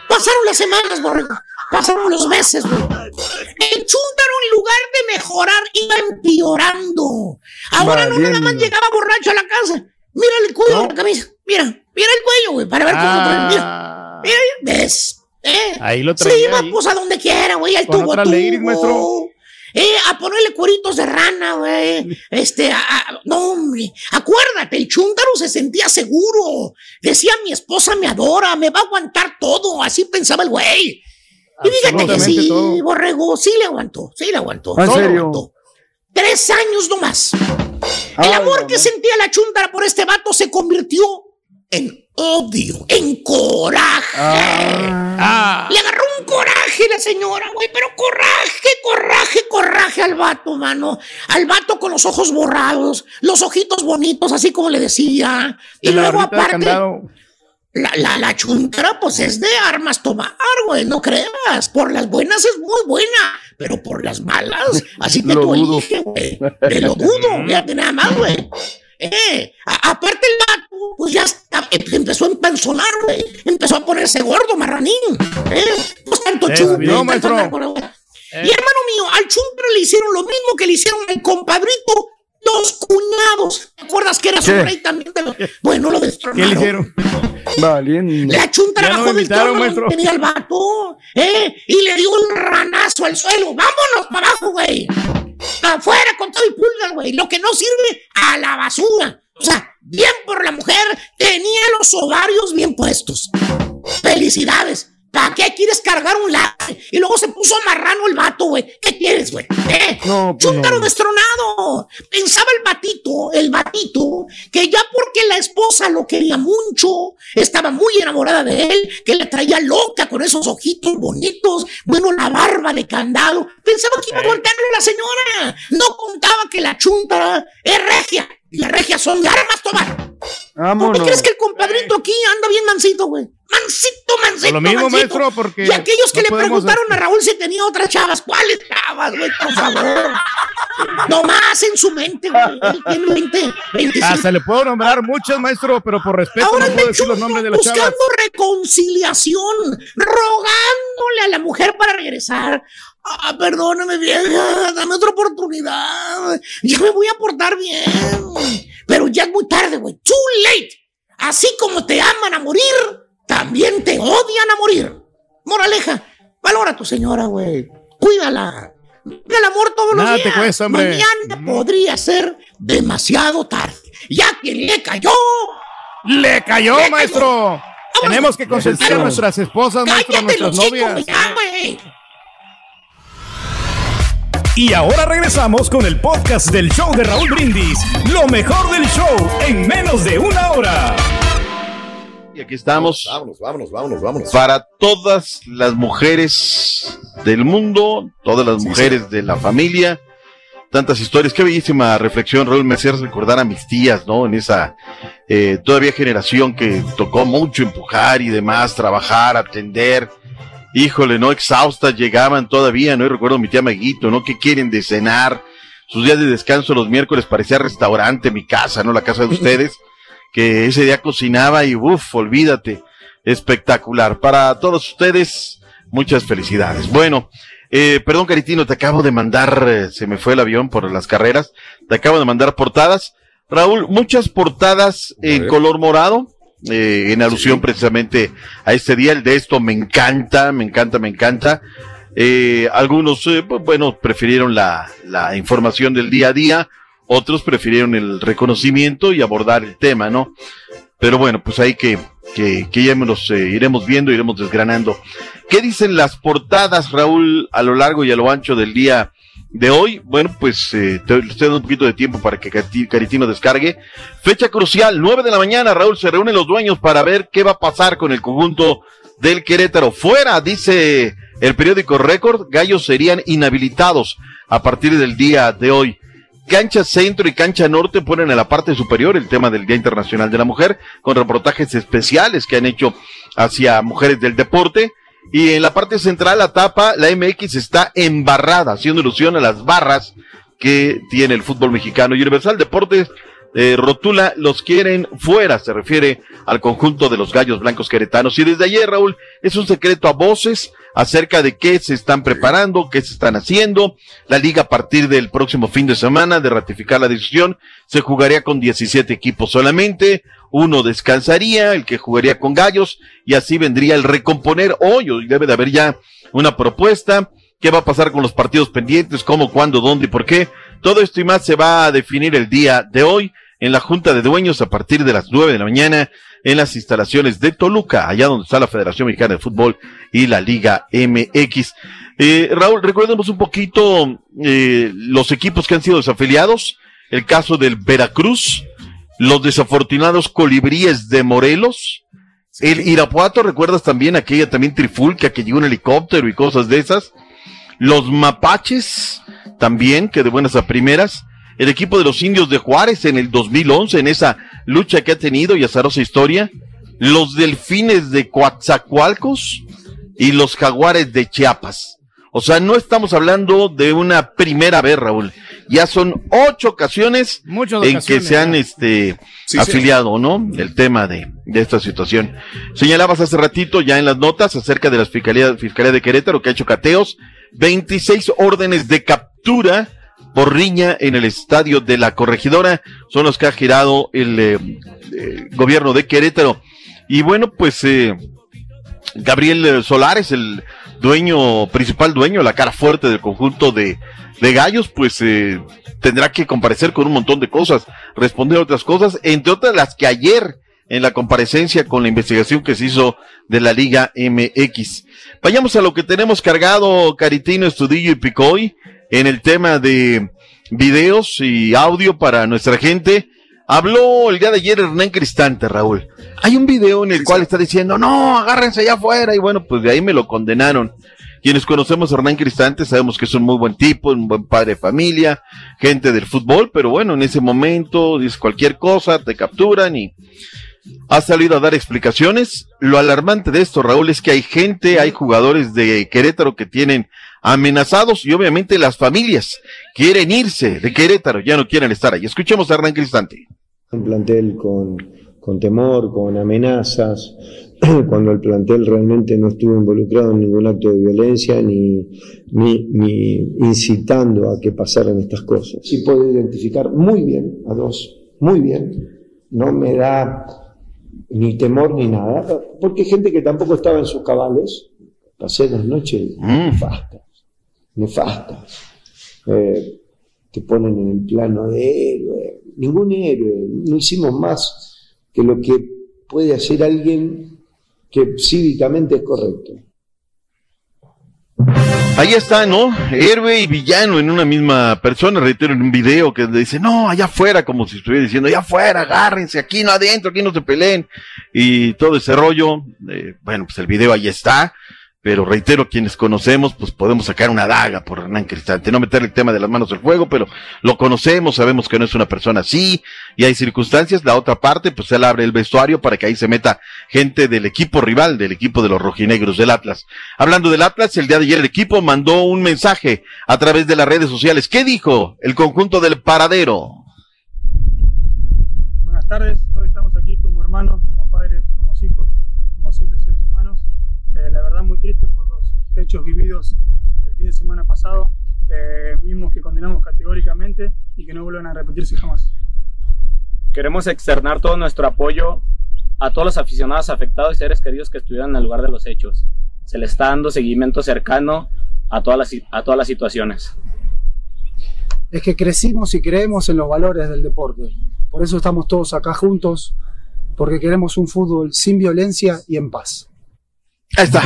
pasaron las semanas, borrego. Pasaron los meses, güey. El chúntaro, en lugar de mejorar, iba empeorando. Ahora no nada más llegaba borracho a la casa. Mira el cuello de la camisa. Mira, mira el cuello, güey, para ver cómo trae. Mira, mira, ¿ves? ¿Eh? Ahí lo Se traía iba ahí. pues a donde quiera, güey, al tubo otra. Eh, a ponerle cueritos de rana, güey. Este, a- a- no, hombre. Acuérdate, el chúntaro se sentía seguro. Decía, mi esposa me adora, me va a aguantar todo. Así pensaba el güey. Y fíjate que sí, todo. borrego, sí le aguantó, sí le aguantó. ¿En serio? aguantó. Tres años nomás. El amor que sentía la chúntara por este vato se convirtió en odio, en coraje. Ah. Le agarró un coraje la señora, güey, pero coraje, coraje, coraje al vato, mano. Al vato con los ojos borrados, los ojitos bonitos, así como le decía. Y luego aparte, la, la, la chuntara, pues es de armas tomar, güey, no creas. Por las buenas es muy buena, pero por las malas, así que Lo tú dudo. elige, güey. De lo dudo, fíjate nada más, güey. Eh, a- aparte el vato, pues ya está- eh, empezó a empanzonar, güey. Empezó a ponerse gordo, marranín. Eh, pues tanto subió, tanto maestro. narco, Y hermano mío, al chumpre le hicieron lo mismo que le hicieron al compadrito, los cuñados. ¿Te acuerdas que era su rey también? de los- Bueno, lo ¿Qué le destronaron. hicieron? Valiendo. No bajó me del maestro. tenía el vato, ¿eh? Y le dio un ranazo al suelo. ¡Vámonos para abajo, güey! ¡Afuera con todo y pulgas, güey! Lo que no sirve, a la basura. O sea, bien por la mujer, tenía los ovarios bien puestos. ¡Felicidades! ¿Para qué quieres cargar un lado? Y luego se puso marrano el vato, güey. ¿Qué quieres, güey? ¿Eh? No, pues Chúntaro no. destronado. Pensaba el batito, el batito, que ya porque la esposa lo quería mucho, estaba muy enamorada de él, que le traía loca con esos ojitos bonitos, bueno, la barba de candado. Pensaba que iba a aguantarle a la señora. No contaba que la chúntara es regia. Y las regias son de armas tomar. ¿Tú Vámonos. crees que el compadrito aquí anda bien mansito, güey? Mansito, mansito, Por lo mismo, maestro, porque Y aquellos que no le preguntaron a Raúl si tenía otras chavas, ¿cuáles chavas, güey? Por favor. No más en su mente, güey. Él tiene 20, 25. Hasta le puedo nombrar muchas, maestro, pero por respeto Ahora no puedo decir los nombres de las buscando chavas. reconciliación, rogándole a la mujer para regresar. Ah, perdóname, vieja, dame otra oportunidad. Ya me voy a portar bien. Pero ya es muy tarde, güey. Too late. Así como te aman a morir, también te odian a morir. Moraleja, valora a tu señora, güey. Cuídala. El amor todos los Nada te días. cuesta, hombre. Mañana podría ser demasiado tarde. Ya quien le cayó, ¡Le cayó, maestro! Tenemos que consentir a nuestras esposas, maestro, a nuestras los chicos, novias. ya. Y ahora regresamos con el podcast del show de Raúl Brindis. Lo mejor del show en menos de una hora. Y aquí estamos Vámonos, vámonos, vámonos, vámonos. para todas las mujeres del mundo, todas las mujeres de la familia. Tantas historias, qué bellísima reflexión, Raúl, me hacías recordar a mis tías, ¿no? En esa eh, todavía generación que tocó mucho empujar y demás, trabajar, atender. Híjole, ¿no? Exhaustas llegaban todavía, ¿no? Y recuerdo a mi tía Maguito, ¿no? ¿Qué quieren de cenar? Sus días de descanso los miércoles parecía restaurante, mi casa, ¿no? La casa de ustedes, que ese día cocinaba y uff, olvídate, espectacular. Para todos ustedes, muchas felicidades. Bueno, eh, perdón, Caritino, te acabo de mandar, eh, se me fue el avión por las carreras, te acabo de mandar portadas. Raúl, muchas portadas en color morado, eh, en alusión precisamente a este día. El de esto me encanta, me encanta, me encanta. Eh, algunos, eh, bueno, prefirieron la, la información del día a día, otros prefirieron el reconocimiento y abordar el tema, ¿no? Pero bueno, pues ahí que, que, que ya nos eh, iremos viendo, iremos desgranando. ¿Qué dicen las portadas, Raúl, a lo largo y a lo ancho del día de hoy? Bueno, pues eh, te dando un poquito de tiempo para que Caritino descargue. Fecha crucial, 9 de la mañana, Raúl, se reúnen los dueños para ver qué va a pasar con el conjunto del Querétaro. Fuera, dice el periódico Récord, Gallos serían inhabilitados a partir del día de hoy. Cancha Centro y Cancha Norte ponen en la parte superior el tema del Día Internacional de la Mujer, con reportajes especiales que han hecho hacia mujeres del deporte. Y en la parte central, la tapa, la MX está embarrada, haciendo ilusión a las barras que tiene el fútbol mexicano. Y Universal Deportes eh, rotula, los quieren fuera, se refiere al conjunto de los gallos blancos queretanos. Y desde ayer, Raúl, es un secreto a voces acerca de qué se están preparando, qué se están haciendo. La liga a partir del próximo fin de semana de ratificar la decisión se jugaría con 17 equipos solamente, uno descansaría, el que jugaría con gallos y así vendría el recomponer hoy, hoy debe de haber ya una propuesta. ¿Qué va a pasar con los partidos pendientes? ¿Cómo, cuándo, dónde y por qué? Todo esto y más se va a definir el día de hoy en la Junta de Dueños a partir de las nueve de la mañana en las instalaciones de Toluca, allá donde está la Federación Mexicana de Fútbol y la Liga MX. Eh, Raúl, recuérdemos un poquito eh, los equipos que han sido desafiliados, el caso del Veracruz, los desafortunados colibríes de Morelos, el Irapuato, recuerdas también aquella también trifulca que llegó un helicóptero y cosas de esas, los mapaches también, que de buenas a primeras, el equipo de los indios de Juárez en el 2011, en esa lucha que ha tenido y azarosa historia, los delfines de Coatzacoalcos y los jaguares de Chiapas. O sea, no estamos hablando de una primera vez, Raúl. Ya son ocho ocasiones Muchas en que se han este, Sí, afiliado, ¿no? El tema de, de esta situación. Señalabas hace ratito ya en las notas acerca de la Fiscalía, Fiscalía de Querétaro que ha hecho cateos, 26 órdenes de captura por riña en el estadio de la corregidora son los que ha girado el, eh, eh, gobierno de Querétaro. Y bueno, pues eh, Gabriel Solares, el dueño, principal dueño, la cara fuerte del conjunto de, de gallos, pues tendrá que comparecer con un montón de cosas, responder otras cosas, entre otras las que ayer en la comparecencia con la investigación que se hizo de la Liga MX. Vayamos a lo que tenemos cargado, Caritino, Estudillo y Picoy, en el tema de videos y audio para nuestra gente. Habló el día de ayer Hernán Cristante, Raúl. Hay un video en el cual está diciendo, no, agárrense allá afuera. Y bueno, pues de ahí me lo condenaron. Quienes conocemos a Hernán Cristante sabemos que es un muy buen tipo, un buen padre de familia, gente del fútbol, pero bueno, en ese momento dices cualquier cosa, te capturan y ha salido a dar explicaciones. Lo alarmante de esto, Raúl, es que hay gente, hay jugadores de Querétaro que tienen amenazados y obviamente las familias quieren irse de Querétaro, ya no quieren estar ahí. Escuchemos a Hernán Cristante. Un plantel con, con temor, con amenazas, cuando el plantel realmente no estuvo involucrado en ningún acto de violencia ni, ni, ni incitando a que pasaran estas cosas. Sí puedo identificar muy bien a dos, muy bien. No me da ni temor ni nada, porque hay gente que tampoco estaba en sus cabales. Pasé las noches nefastas, nefastas. Eh, te ponen en el plano de héroe. Ningún héroe, no hicimos más que lo que puede hacer alguien que cívicamente es correcto. Ahí está, ¿no? Héroe y villano en una misma persona, reitero en un video que dice, no, allá afuera, como si estuviera diciendo, allá afuera, agárrense, aquí no adentro, aquí no se peleen, y todo ese rollo, eh, bueno, pues el video ahí está, pero reitero, quienes conocemos, pues podemos sacar una daga por Hernán Cristante, no meterle el tema de las manos al fuego, pero lo conocemos, sabemos que no es una persona así, y hay circunstancias, la otra parte, pues él abre el vestuario para que ahí se meta gente del equipo rival, del equipo de los rojinegros del Atlas. Hablando del Atlas, el día de ayer el equipo mandó un mensaje a través de las redes sociales. ¿Qué dijo el conjunto del paradero? Buenas tardes, hoy estamos aquí como hermanos, como padres, como hijos, como simples seres humanos. Eh, la verdad muy triste por los hechos vividos el fin de semana pasado, eh, mismos que condenamos categóricamente y que no vuelvan a repetirse jamás. Queremos externar todo nuestro apoyo a todos los aficionados afectados y seres queridos que estuvieron en el lugar de los hechos. Se le está dando seguimiento cercano a todas las, a todas las situaciones. es que crecimos y creemos en los valores del deporte. Por eso estamos todos acá juntos, porque queremos un fútbol sin violencia y en paz. Ahí está.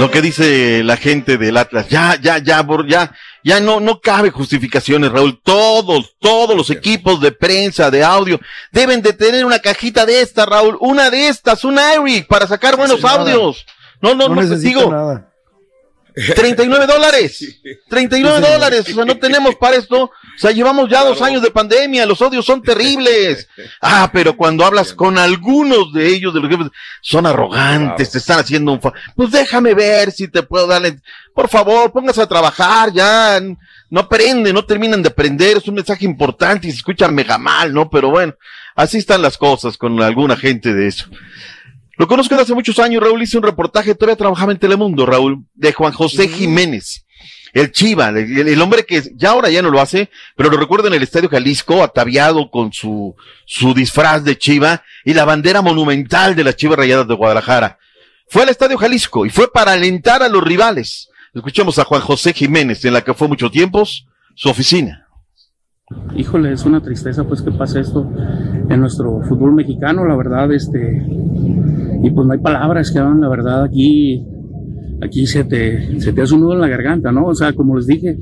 Lo que dice la gente del Atlas. Ya, ya, ya, ya, ya no, no cabe justificaciones, Raúl. Todos, todos los equipos de prensa, de audio, deben de tener una cajita de estas, Raúl. Una de estas, un Eric, para sacar buenos audios. No, no, no, necesita digo. nada. 39 dólares. 39 dólares. O sea, no tenemos para esto. O sea, llevamos ya dos años de pandemia. Los odios son terribles. Ah, pero cuando hablas con algunos de ellos, de los jefes, son arrogantes, te están haciendo un... fa- Pues déjame ver si te puedo darle... Por favor, póngase a trabajar ya. No aprenden, no terminan de aprender. Es un mensaje importante y se escucha mega mal, ¿no? Pero bueno, así están las cosas con alguna gente de eso. Lo conozco desde hace muchos años, Raúl hizo un reportaje, todavía trabajaba en Telemundo, Raúl, de Juan José Jiménez, el Chiva, el, el hombre que ya ahora ya no lo hace, pero lo recuerdo en el Estadio Jalisco, ataviado con su, su disfraz de Chiva y la bandera monumental de las Chivas Rayadas de Guadalajara. Fue al Estadio Jalisco y fue para alentar a los rivales. Escuchemos a Juan José Jiménez, en la que fue mucho tiempo su oficina. Híjole, es una tristeza pues que pase esto en nuestro fútbol mexicano, la verdad, este, y pues no hay palabras que hagan, la verdad, aquí, aquí se te, se te hace un nudo en la garganta, ¿no? O sea, como les dije,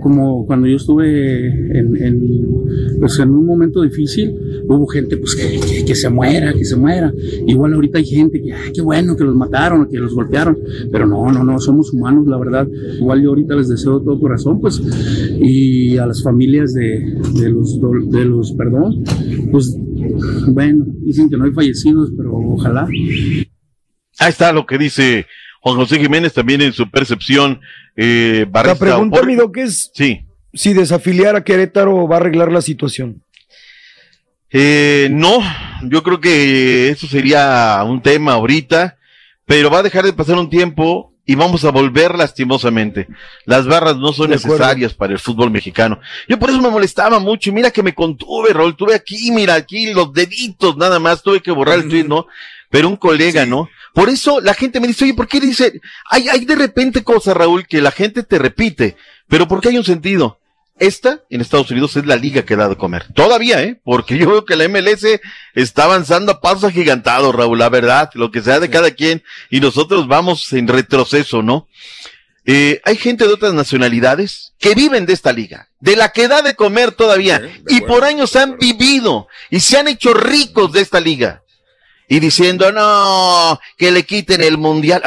como cuando yo estuve en, en, pues en un momento difícil, hubo gente pues que, que, que se muera, que se muera. Igual ahorita hay gente que, ay, qué bueno que los mataron, que los golpearon, pero no, no, no, somos humanos, la verdad. Igual yo ahorita les deseo de todo corazón, pues, y a las familias de, de los, de los, perdón, pues, bueno, dicen que no hay fallecidos, pero ojalá. Ahí está lo que dice Juan José Jiménez también en su percepción. Eh, La pregunta, por- mi Doc, es Sí. si desafiliar a Querétaro va a arreglar la situación. Eh, no, yo creo que eso sería un tema ahorita, pero va a dejar de pasar un tiempo y vamos a volver lastimosamente. Las barras no son necesarias para el fútbol mexicano. Yo por eso me molestaba mucho y mira que me contuve, Raúl, tuve aquí, mira aquí los deditos nada más, tuve que borrar el tweet, ¿no? Pero un colega, ¿no? Por eso la gente me dice, oye, ¿por qué dice? Hay, hay de repente cosas, Raúl, que la gente te repite, pero porque hay un sentido. Esta, en Estados Unidos, es la liga que da de comer. Todavía, ¿eh? Porque yo veo que la MLS está avanzando a pasos agigantados, Raúl, la verdad, lo que sea de cada quien, y nosotros vamos en retroceso, ¿no? Eh, hay gente de otras nacionalidades que viven de esta liga, de la que da de comer todavía, y por años han vivido y se han hecho ricos de esta liga. Y diciendo, no, que le quiten el mundial.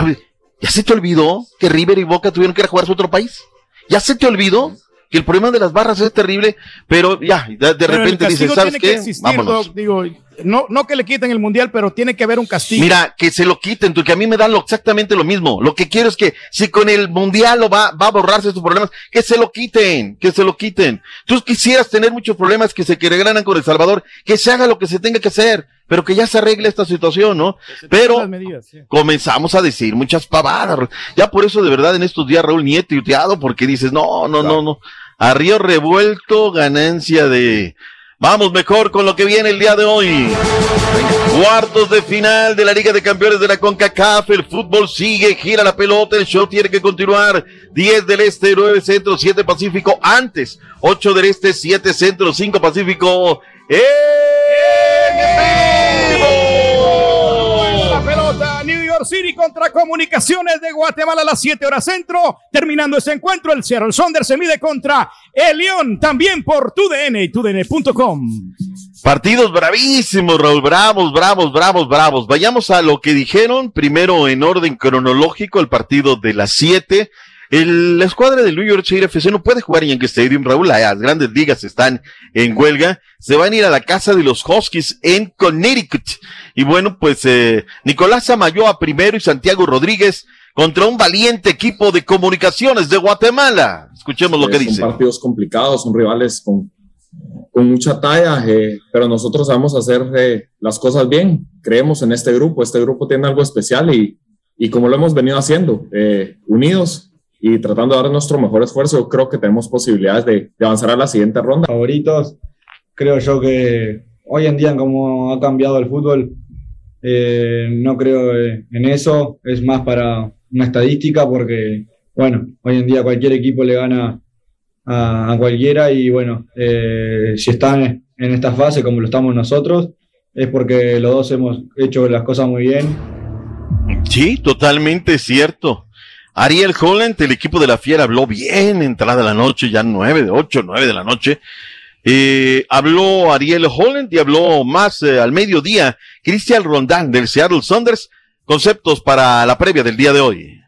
¿Ya se te olvidó que River y Boca tuvieron que ir a jugar a otro país? ¿Ya se te olvidó que el problema de las barras es terrible? Pero ya, de, de Pero repente dices, ¿sabes tiene que qué? existir, Vámonos. Doc, digo, no, no que le quiten el mundial, pero tiene que haber un castigo. Mira, que se lo quiten, tú, que a mí me dan lo, exactamente lo mismo. Lo que quiero es que si con el mundial lo va, va a borrarse sus problemas, que se lo quiten, que se lo quiten. Tú quisieras tener muchos problemas que se queregranan con El Salvador, que se haga lo que se tenga que hacer, pero que ya se arregle esta situación, ¿no? Pero las medidas, sí. comenzamos a decir muchas pavadas. Ya por eso de verdad en estos días Raúl Nieto tuteado porque dices, no, no, no, no. A río revuelto, ganancia de... Vamos mejor con lo que viene el día de hoy. Cuartos de final de la Liga de Campeones de la CONCACAF. El fútbol sigue, gira la pelota, el show tiene que continuar. 10 del este, 9 centro, 7 pacífico. Antes, 8 del este, 7 centro, 5 pacífico. La City contra Comunicaciones de Guatemala a las 7 horas centro. Terminando ese encuentro, el Seattle Sonder se mide contra el León, también por TUDN y TUDN.com. Partidos bravísimos, Raúl, bravos, bravos, bravos, bravos. Vayamos a lo que dijeron, primero en orden cronológico, el partido de las 7. El- la escuadra del New York City FC no puede jugar en Yankee Stadium, Raúl, las grandes ligas están en huelga. Se van a ir a la casa de los Huskies en Connecticut. Y bueno, pues eh, Nicolás Amayoa primero y Santiago Rodríguez contra un valiente equipo de comunicaciones de Guatemala. Escuchemos lo que Eh, dice. Son partidos complicados, son rivales con, con mucha talla, eh, pero nosotros sabemos hacer eh, las cosas bien. Creemos en este grupo, este grupo tiene algo especial y, y como lo hemos venido haciendo, unidos y tratando de dar nuestro mejor esfuerzo, yo creo que tenemos posibilidades de, de avanzar a la siguiente ronda. favoritos. Creo yo que hoy en día, como ha cambiado el fútbol, eh, no creo en eso. Es más para una estadística porque, bueno, hoy en día cualquier equipo le gana a, a cualquiera y, bueno, eh, si están en esta fase como lo estamos nosotros, es porque los dos hemos hecho las cosas muy bien. Sí, totalmente cierto. Ariel Holland, el equipo de la Fiera, habló bien entrada la noche, ya nueve de ocho, nueve de la noche. Eh, habló Ariel Holland y habló más eh, al mediodía Cristian Rondán del Seattle Saunders. Conceptos para la previa del día de hoy.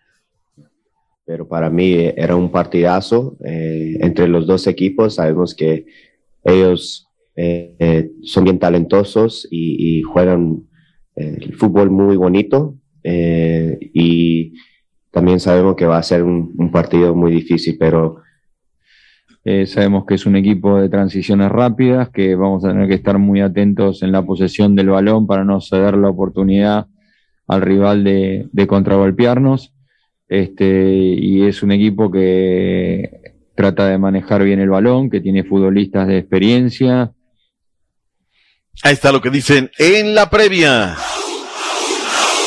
pero para mí era un partidazo eh, entre los dos equipos. Sabemos que ellos eh, eh, son bien talentosos y, y juegan eh, el fútbol muy bonito eh, y también sabemos que va a ser un, un partido muy difícil, pero Eh, sabemos que es un equipo de transiciones rápidas, que vamos a tener que estar muy atentos en la posesión del balón para no ceder la oportunidad al rival de, de contragolpearnos. Este, y es un equipo que trata de manejar bien el balón, que tiene futbolistas de experiencia. Ahí está lo que dicen en la previa.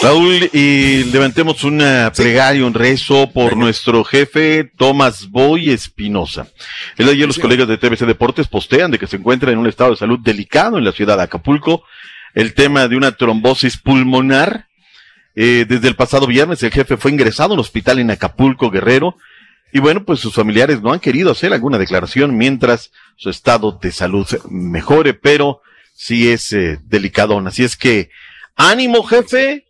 Raúl, y levantemos una plegaria, un rezo por nuestro jefe Tomás Boy Espinosa. El ayer los colegas de TBC Deportes postean de que se encuentra en un estado de salud delicado en la ciudad de Acapulco. El tema de una trombosis pulmonar. Eh, desde el pasado viernes el jefe fue ingresado a un hospital en Acapulco, Guerrero. Y bueno, pues sus familiares no han querido hacer alguna declaración mientras su estado de salud mejore, pero sí es eh, delicadón. Así es que, ánimo jefe,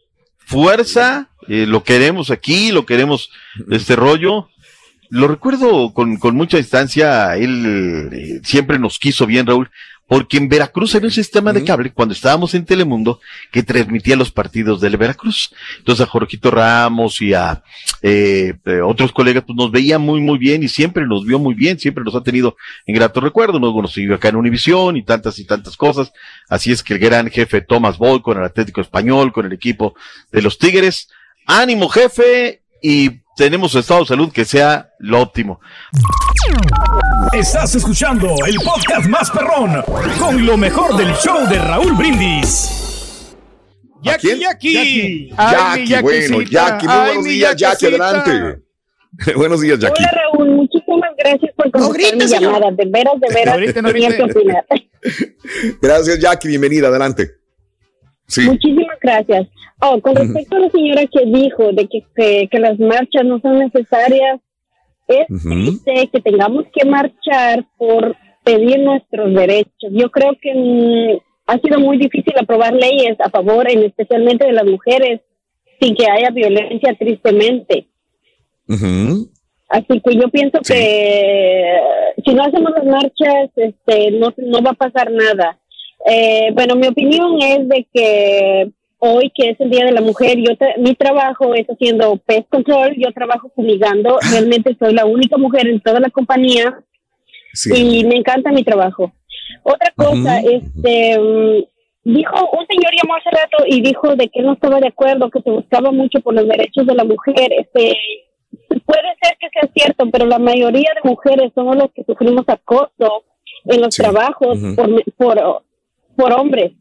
fuerza, eh, lo queremos aquí, lo queremos este rollo. Lo recuerdo con, con mucha distancia, él eh, siempre nos quiso bien, Raúl, porque en Veracruz había un sistema de cable cuando estábamos en Telemundo que transmitía los partidos del Veracruz. Entonces a Jorgito Ramos y a eh, eh, otros colegas pues nos veía muy muy bien y siempre nos vio muy bien, siempre nos ha tenido en grato recuerdo, nos, nos siguió acá en Univisión y tantas y tantas cosas. Así es que el gran jefe Tomás Boy con el Atlético Español, con el equipo de los Tigres. Ánimo jefe y tenemos estado de salud que sea lo óptimo. Estás escuchando el podcast más perrón con lo mejor del show de Raúl Brindis. Jackie, Jackie. Jackie, Ay, mi bueno. Jackie, muy Ay, buenos días, Jackie, adelante. buenos días, Jackie. Hola Raúl, muchísimas gracias por contestar mi llamada. De veras, de veras, no. Gracias, Jackie, bienvenida, adelante. Sí. Muchísimas gracias. Oh, con respecto a la señora que dijo de que, que, que las marchas no son necesarias, es triste que tengamos que marchar por pedir nuestros derechos. Yo creo que mm, ha sido muy difícil aprobar leyes a favor, en especialmente de las mujeres, sin que haya violencia, tristemente. Así que yo pienso que eh, si no hacemos las marchas, este, no, no va a pasar nada. Eh, bueno, mi opinión es de que hoy, que es el Día de la Mujer, yo tra- mi trabajo es haciendo pest control, yo trabajo fumigando, realmente soy la única mujer en toda la compañía y me encanta mi trabajo. Otra cosa, este, mm, dijo, un señor llamó hace rato y dijo de que no estaba de acuerdo, que se buscaba mucho por los derechos de la mujer, este, puede ser que sea cierto, pero la mayoría de mujeres somos las que sufrimos acoso en los trabajos por, por, por hombres.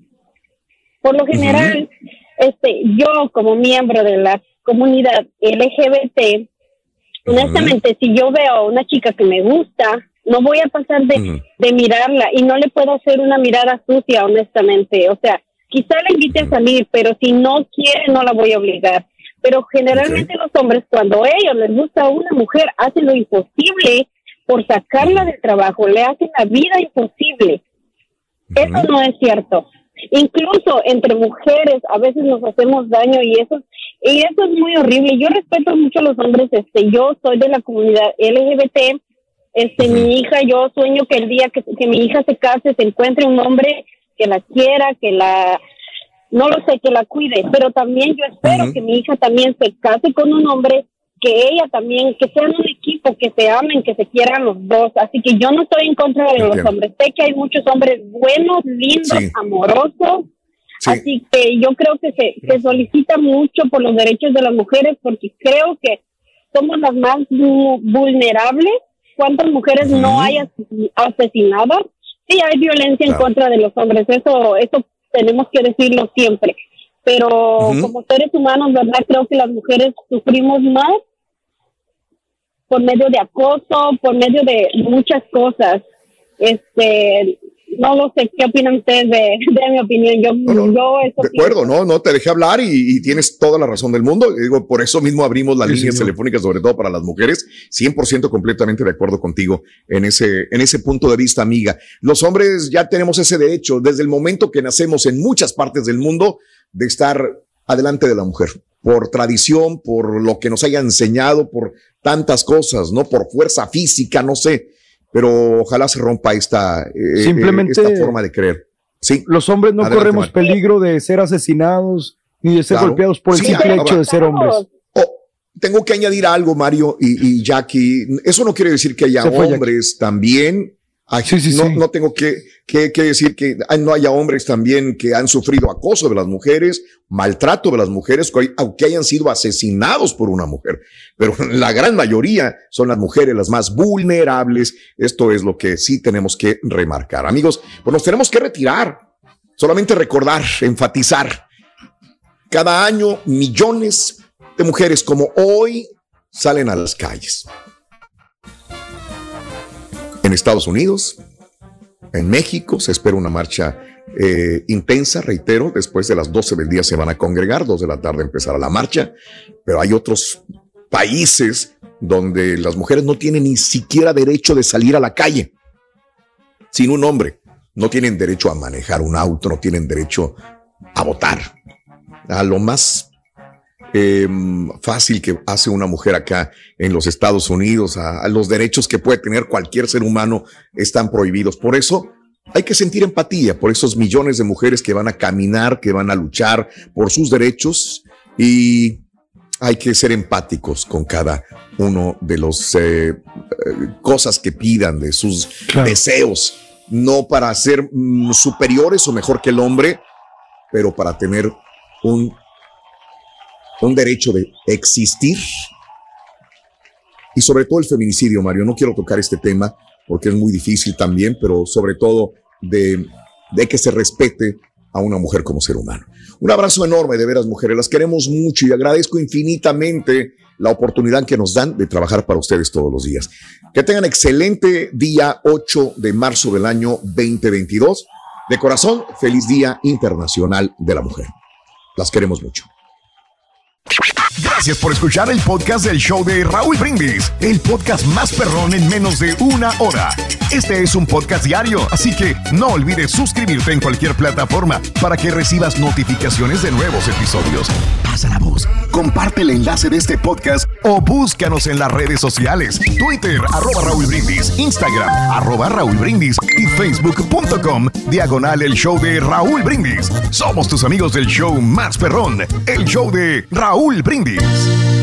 Por lo general, este, yo como miembro de la comunidad LGBT, honestamente, si yo veo a una chica que me gusta, no voy a pasar de, de mirarla y no le puedo hacer una mirada sucia, honestamente. O sea, quizá la invite a salir, pero si no quiere, no la voy a obligar. Pero generalmente los hombres, cuando a ellos les gusta una mujer, hacen lo imposible por sacarla del trabajo, le hacen la vida imposible. Eso no es cierto. Incluso entre mujeres a veces nos hacemos daño y eso y eso es muy horrible. Yo respeto mucho a los hombres, este, yo soy de la comunidad LGBT, este, mi hija, yo sueño que el día que, que mi hija se case se encuentre un hombre que la quiera, que la, no lo sé, que la cuide, pero también yo espero que mi hija también se case con un hombre que ella también, que sean un equipo, que se amen, que se quieran los dos. Así que yo no estoy en contra de los hombres. Sé que hay muchos hombres buenos, lindos, Sí. amorosos. Así que yo creo que se, se solicita mucho por los derechos de las mujeres porque creo que somos las más vu- vulnerables. ¿Cuántas mujeres no hay ases- asesinadas? Sí, hay violencia en Claro. contra de los hombres. Eso, eso tenemos que decirlo siempre. Pero Ujú. como seres humanos, ¿verdad? Creo que las mujeres sufrimos más por medio de acoso, por medio de muchas cosas. Este, no lo sé, ¿qué opinan ustedes de, de mi opinión? Yo, yo eso De acuerdo, no, no, te dejé hablar y, y tienes toda la razón del mundo. Digo, por eso mismo abrimos las Sí, líneas señor. telefónicas, sobre todo para las mujeres. 100% completamente de acuerdo contigo en ese, en ese punto de vista, amiga. Los hombres ya tenemos ese derecho desde el momento que nacemos en muchas partes del mundo de estar adelante de la mujer. Por tradición, por lo que nos haya enseñado, por tantas cosas, ¿no? Por fuerza física, no sé, pero ojalá se rompa esta, eh, Simplemente- esta forma de creer. Sí. Los hombres no Adelante, corremos peligro de ser asesinados ni de ser Claro. golpeados por el Sí, simple hecho de ser hombres. Oh, tengo que añadir algo, Mario y, y Jackie. Eso no quiere decir que haya fue hombres también. Ay, no, no tengo que, que- que decir que no haya hombres también que han sufrido acoso de las mujeres, maltrato de las mujeres, que- aunque hayan sido asesinados por una mujer. Pero la gran mayoría son las mujeres las más vulnerables. Esto es lo que sí tenemos que remarcar. Amigos, pues nos tenemos que retirar. Solamente recordar, enfatizar. Cada año millones de mujeres como hoy salen a las calles. En Estados Unidos, en México, se espera una marcha eh, intensa, reitero, después de las 12 del día se van a congregar, 2 de la tarde empezará la marcha, pero hay otros países donde las mujeres no tienen ni siquiera derecho de salir a la calle sin un hombre. No tienen derecho a manejar un auto, no tienen derecho a votar. A lo más eh, fácil que hace una mujer acá en los Estados Unidos, a, a los derechos que puede tener cualquier ser humano están prohibidos. Por eso hay que sentir empatía por esos millones de mujeres que van a caminar, que van a luchar por sus derechos y hay que ser empáticos con cada uno de los eh, eh, cosas que pidan, de sus deseos, no para ser mm, superiores o mejor que el hombre, pero para tener un, un derecho de existir. Y sobre todo el feminicidio, Mario. No quiero tocar este tema porque es muy difícil también, pero sobre todo de, de que se respete a una mujer como ser humano. Un abrazo enorme, de veras, mujeres. Las queremos mucho y agradezco infinitamente la oportunidad que nos dan de trabajar para ustedes todos los días. Que tengan excelente día 8 de marzo del año 2022. De corazón, feliz Día Internacional de la Mujer. Las queremos mucho. Gracias por escuchar el podcast del show de Raúl Brindis, el podcast más perrón en menos de una hora. Este es un podcast diario, así que no olvides suscribirte en cualquier plataforma para que recibas notificaciones de nuevos episodios. Pasa la voz, comparte el enlace de este podcast o búscanos en las redes sociales, Twitter, arroba Raúl Brindis, Instagram, arroba Raúl Brindis y facebook.com, diagonal el show de Raúl Brindis. Somos tus amigos del show más perrón, el show de Raúl Brindis.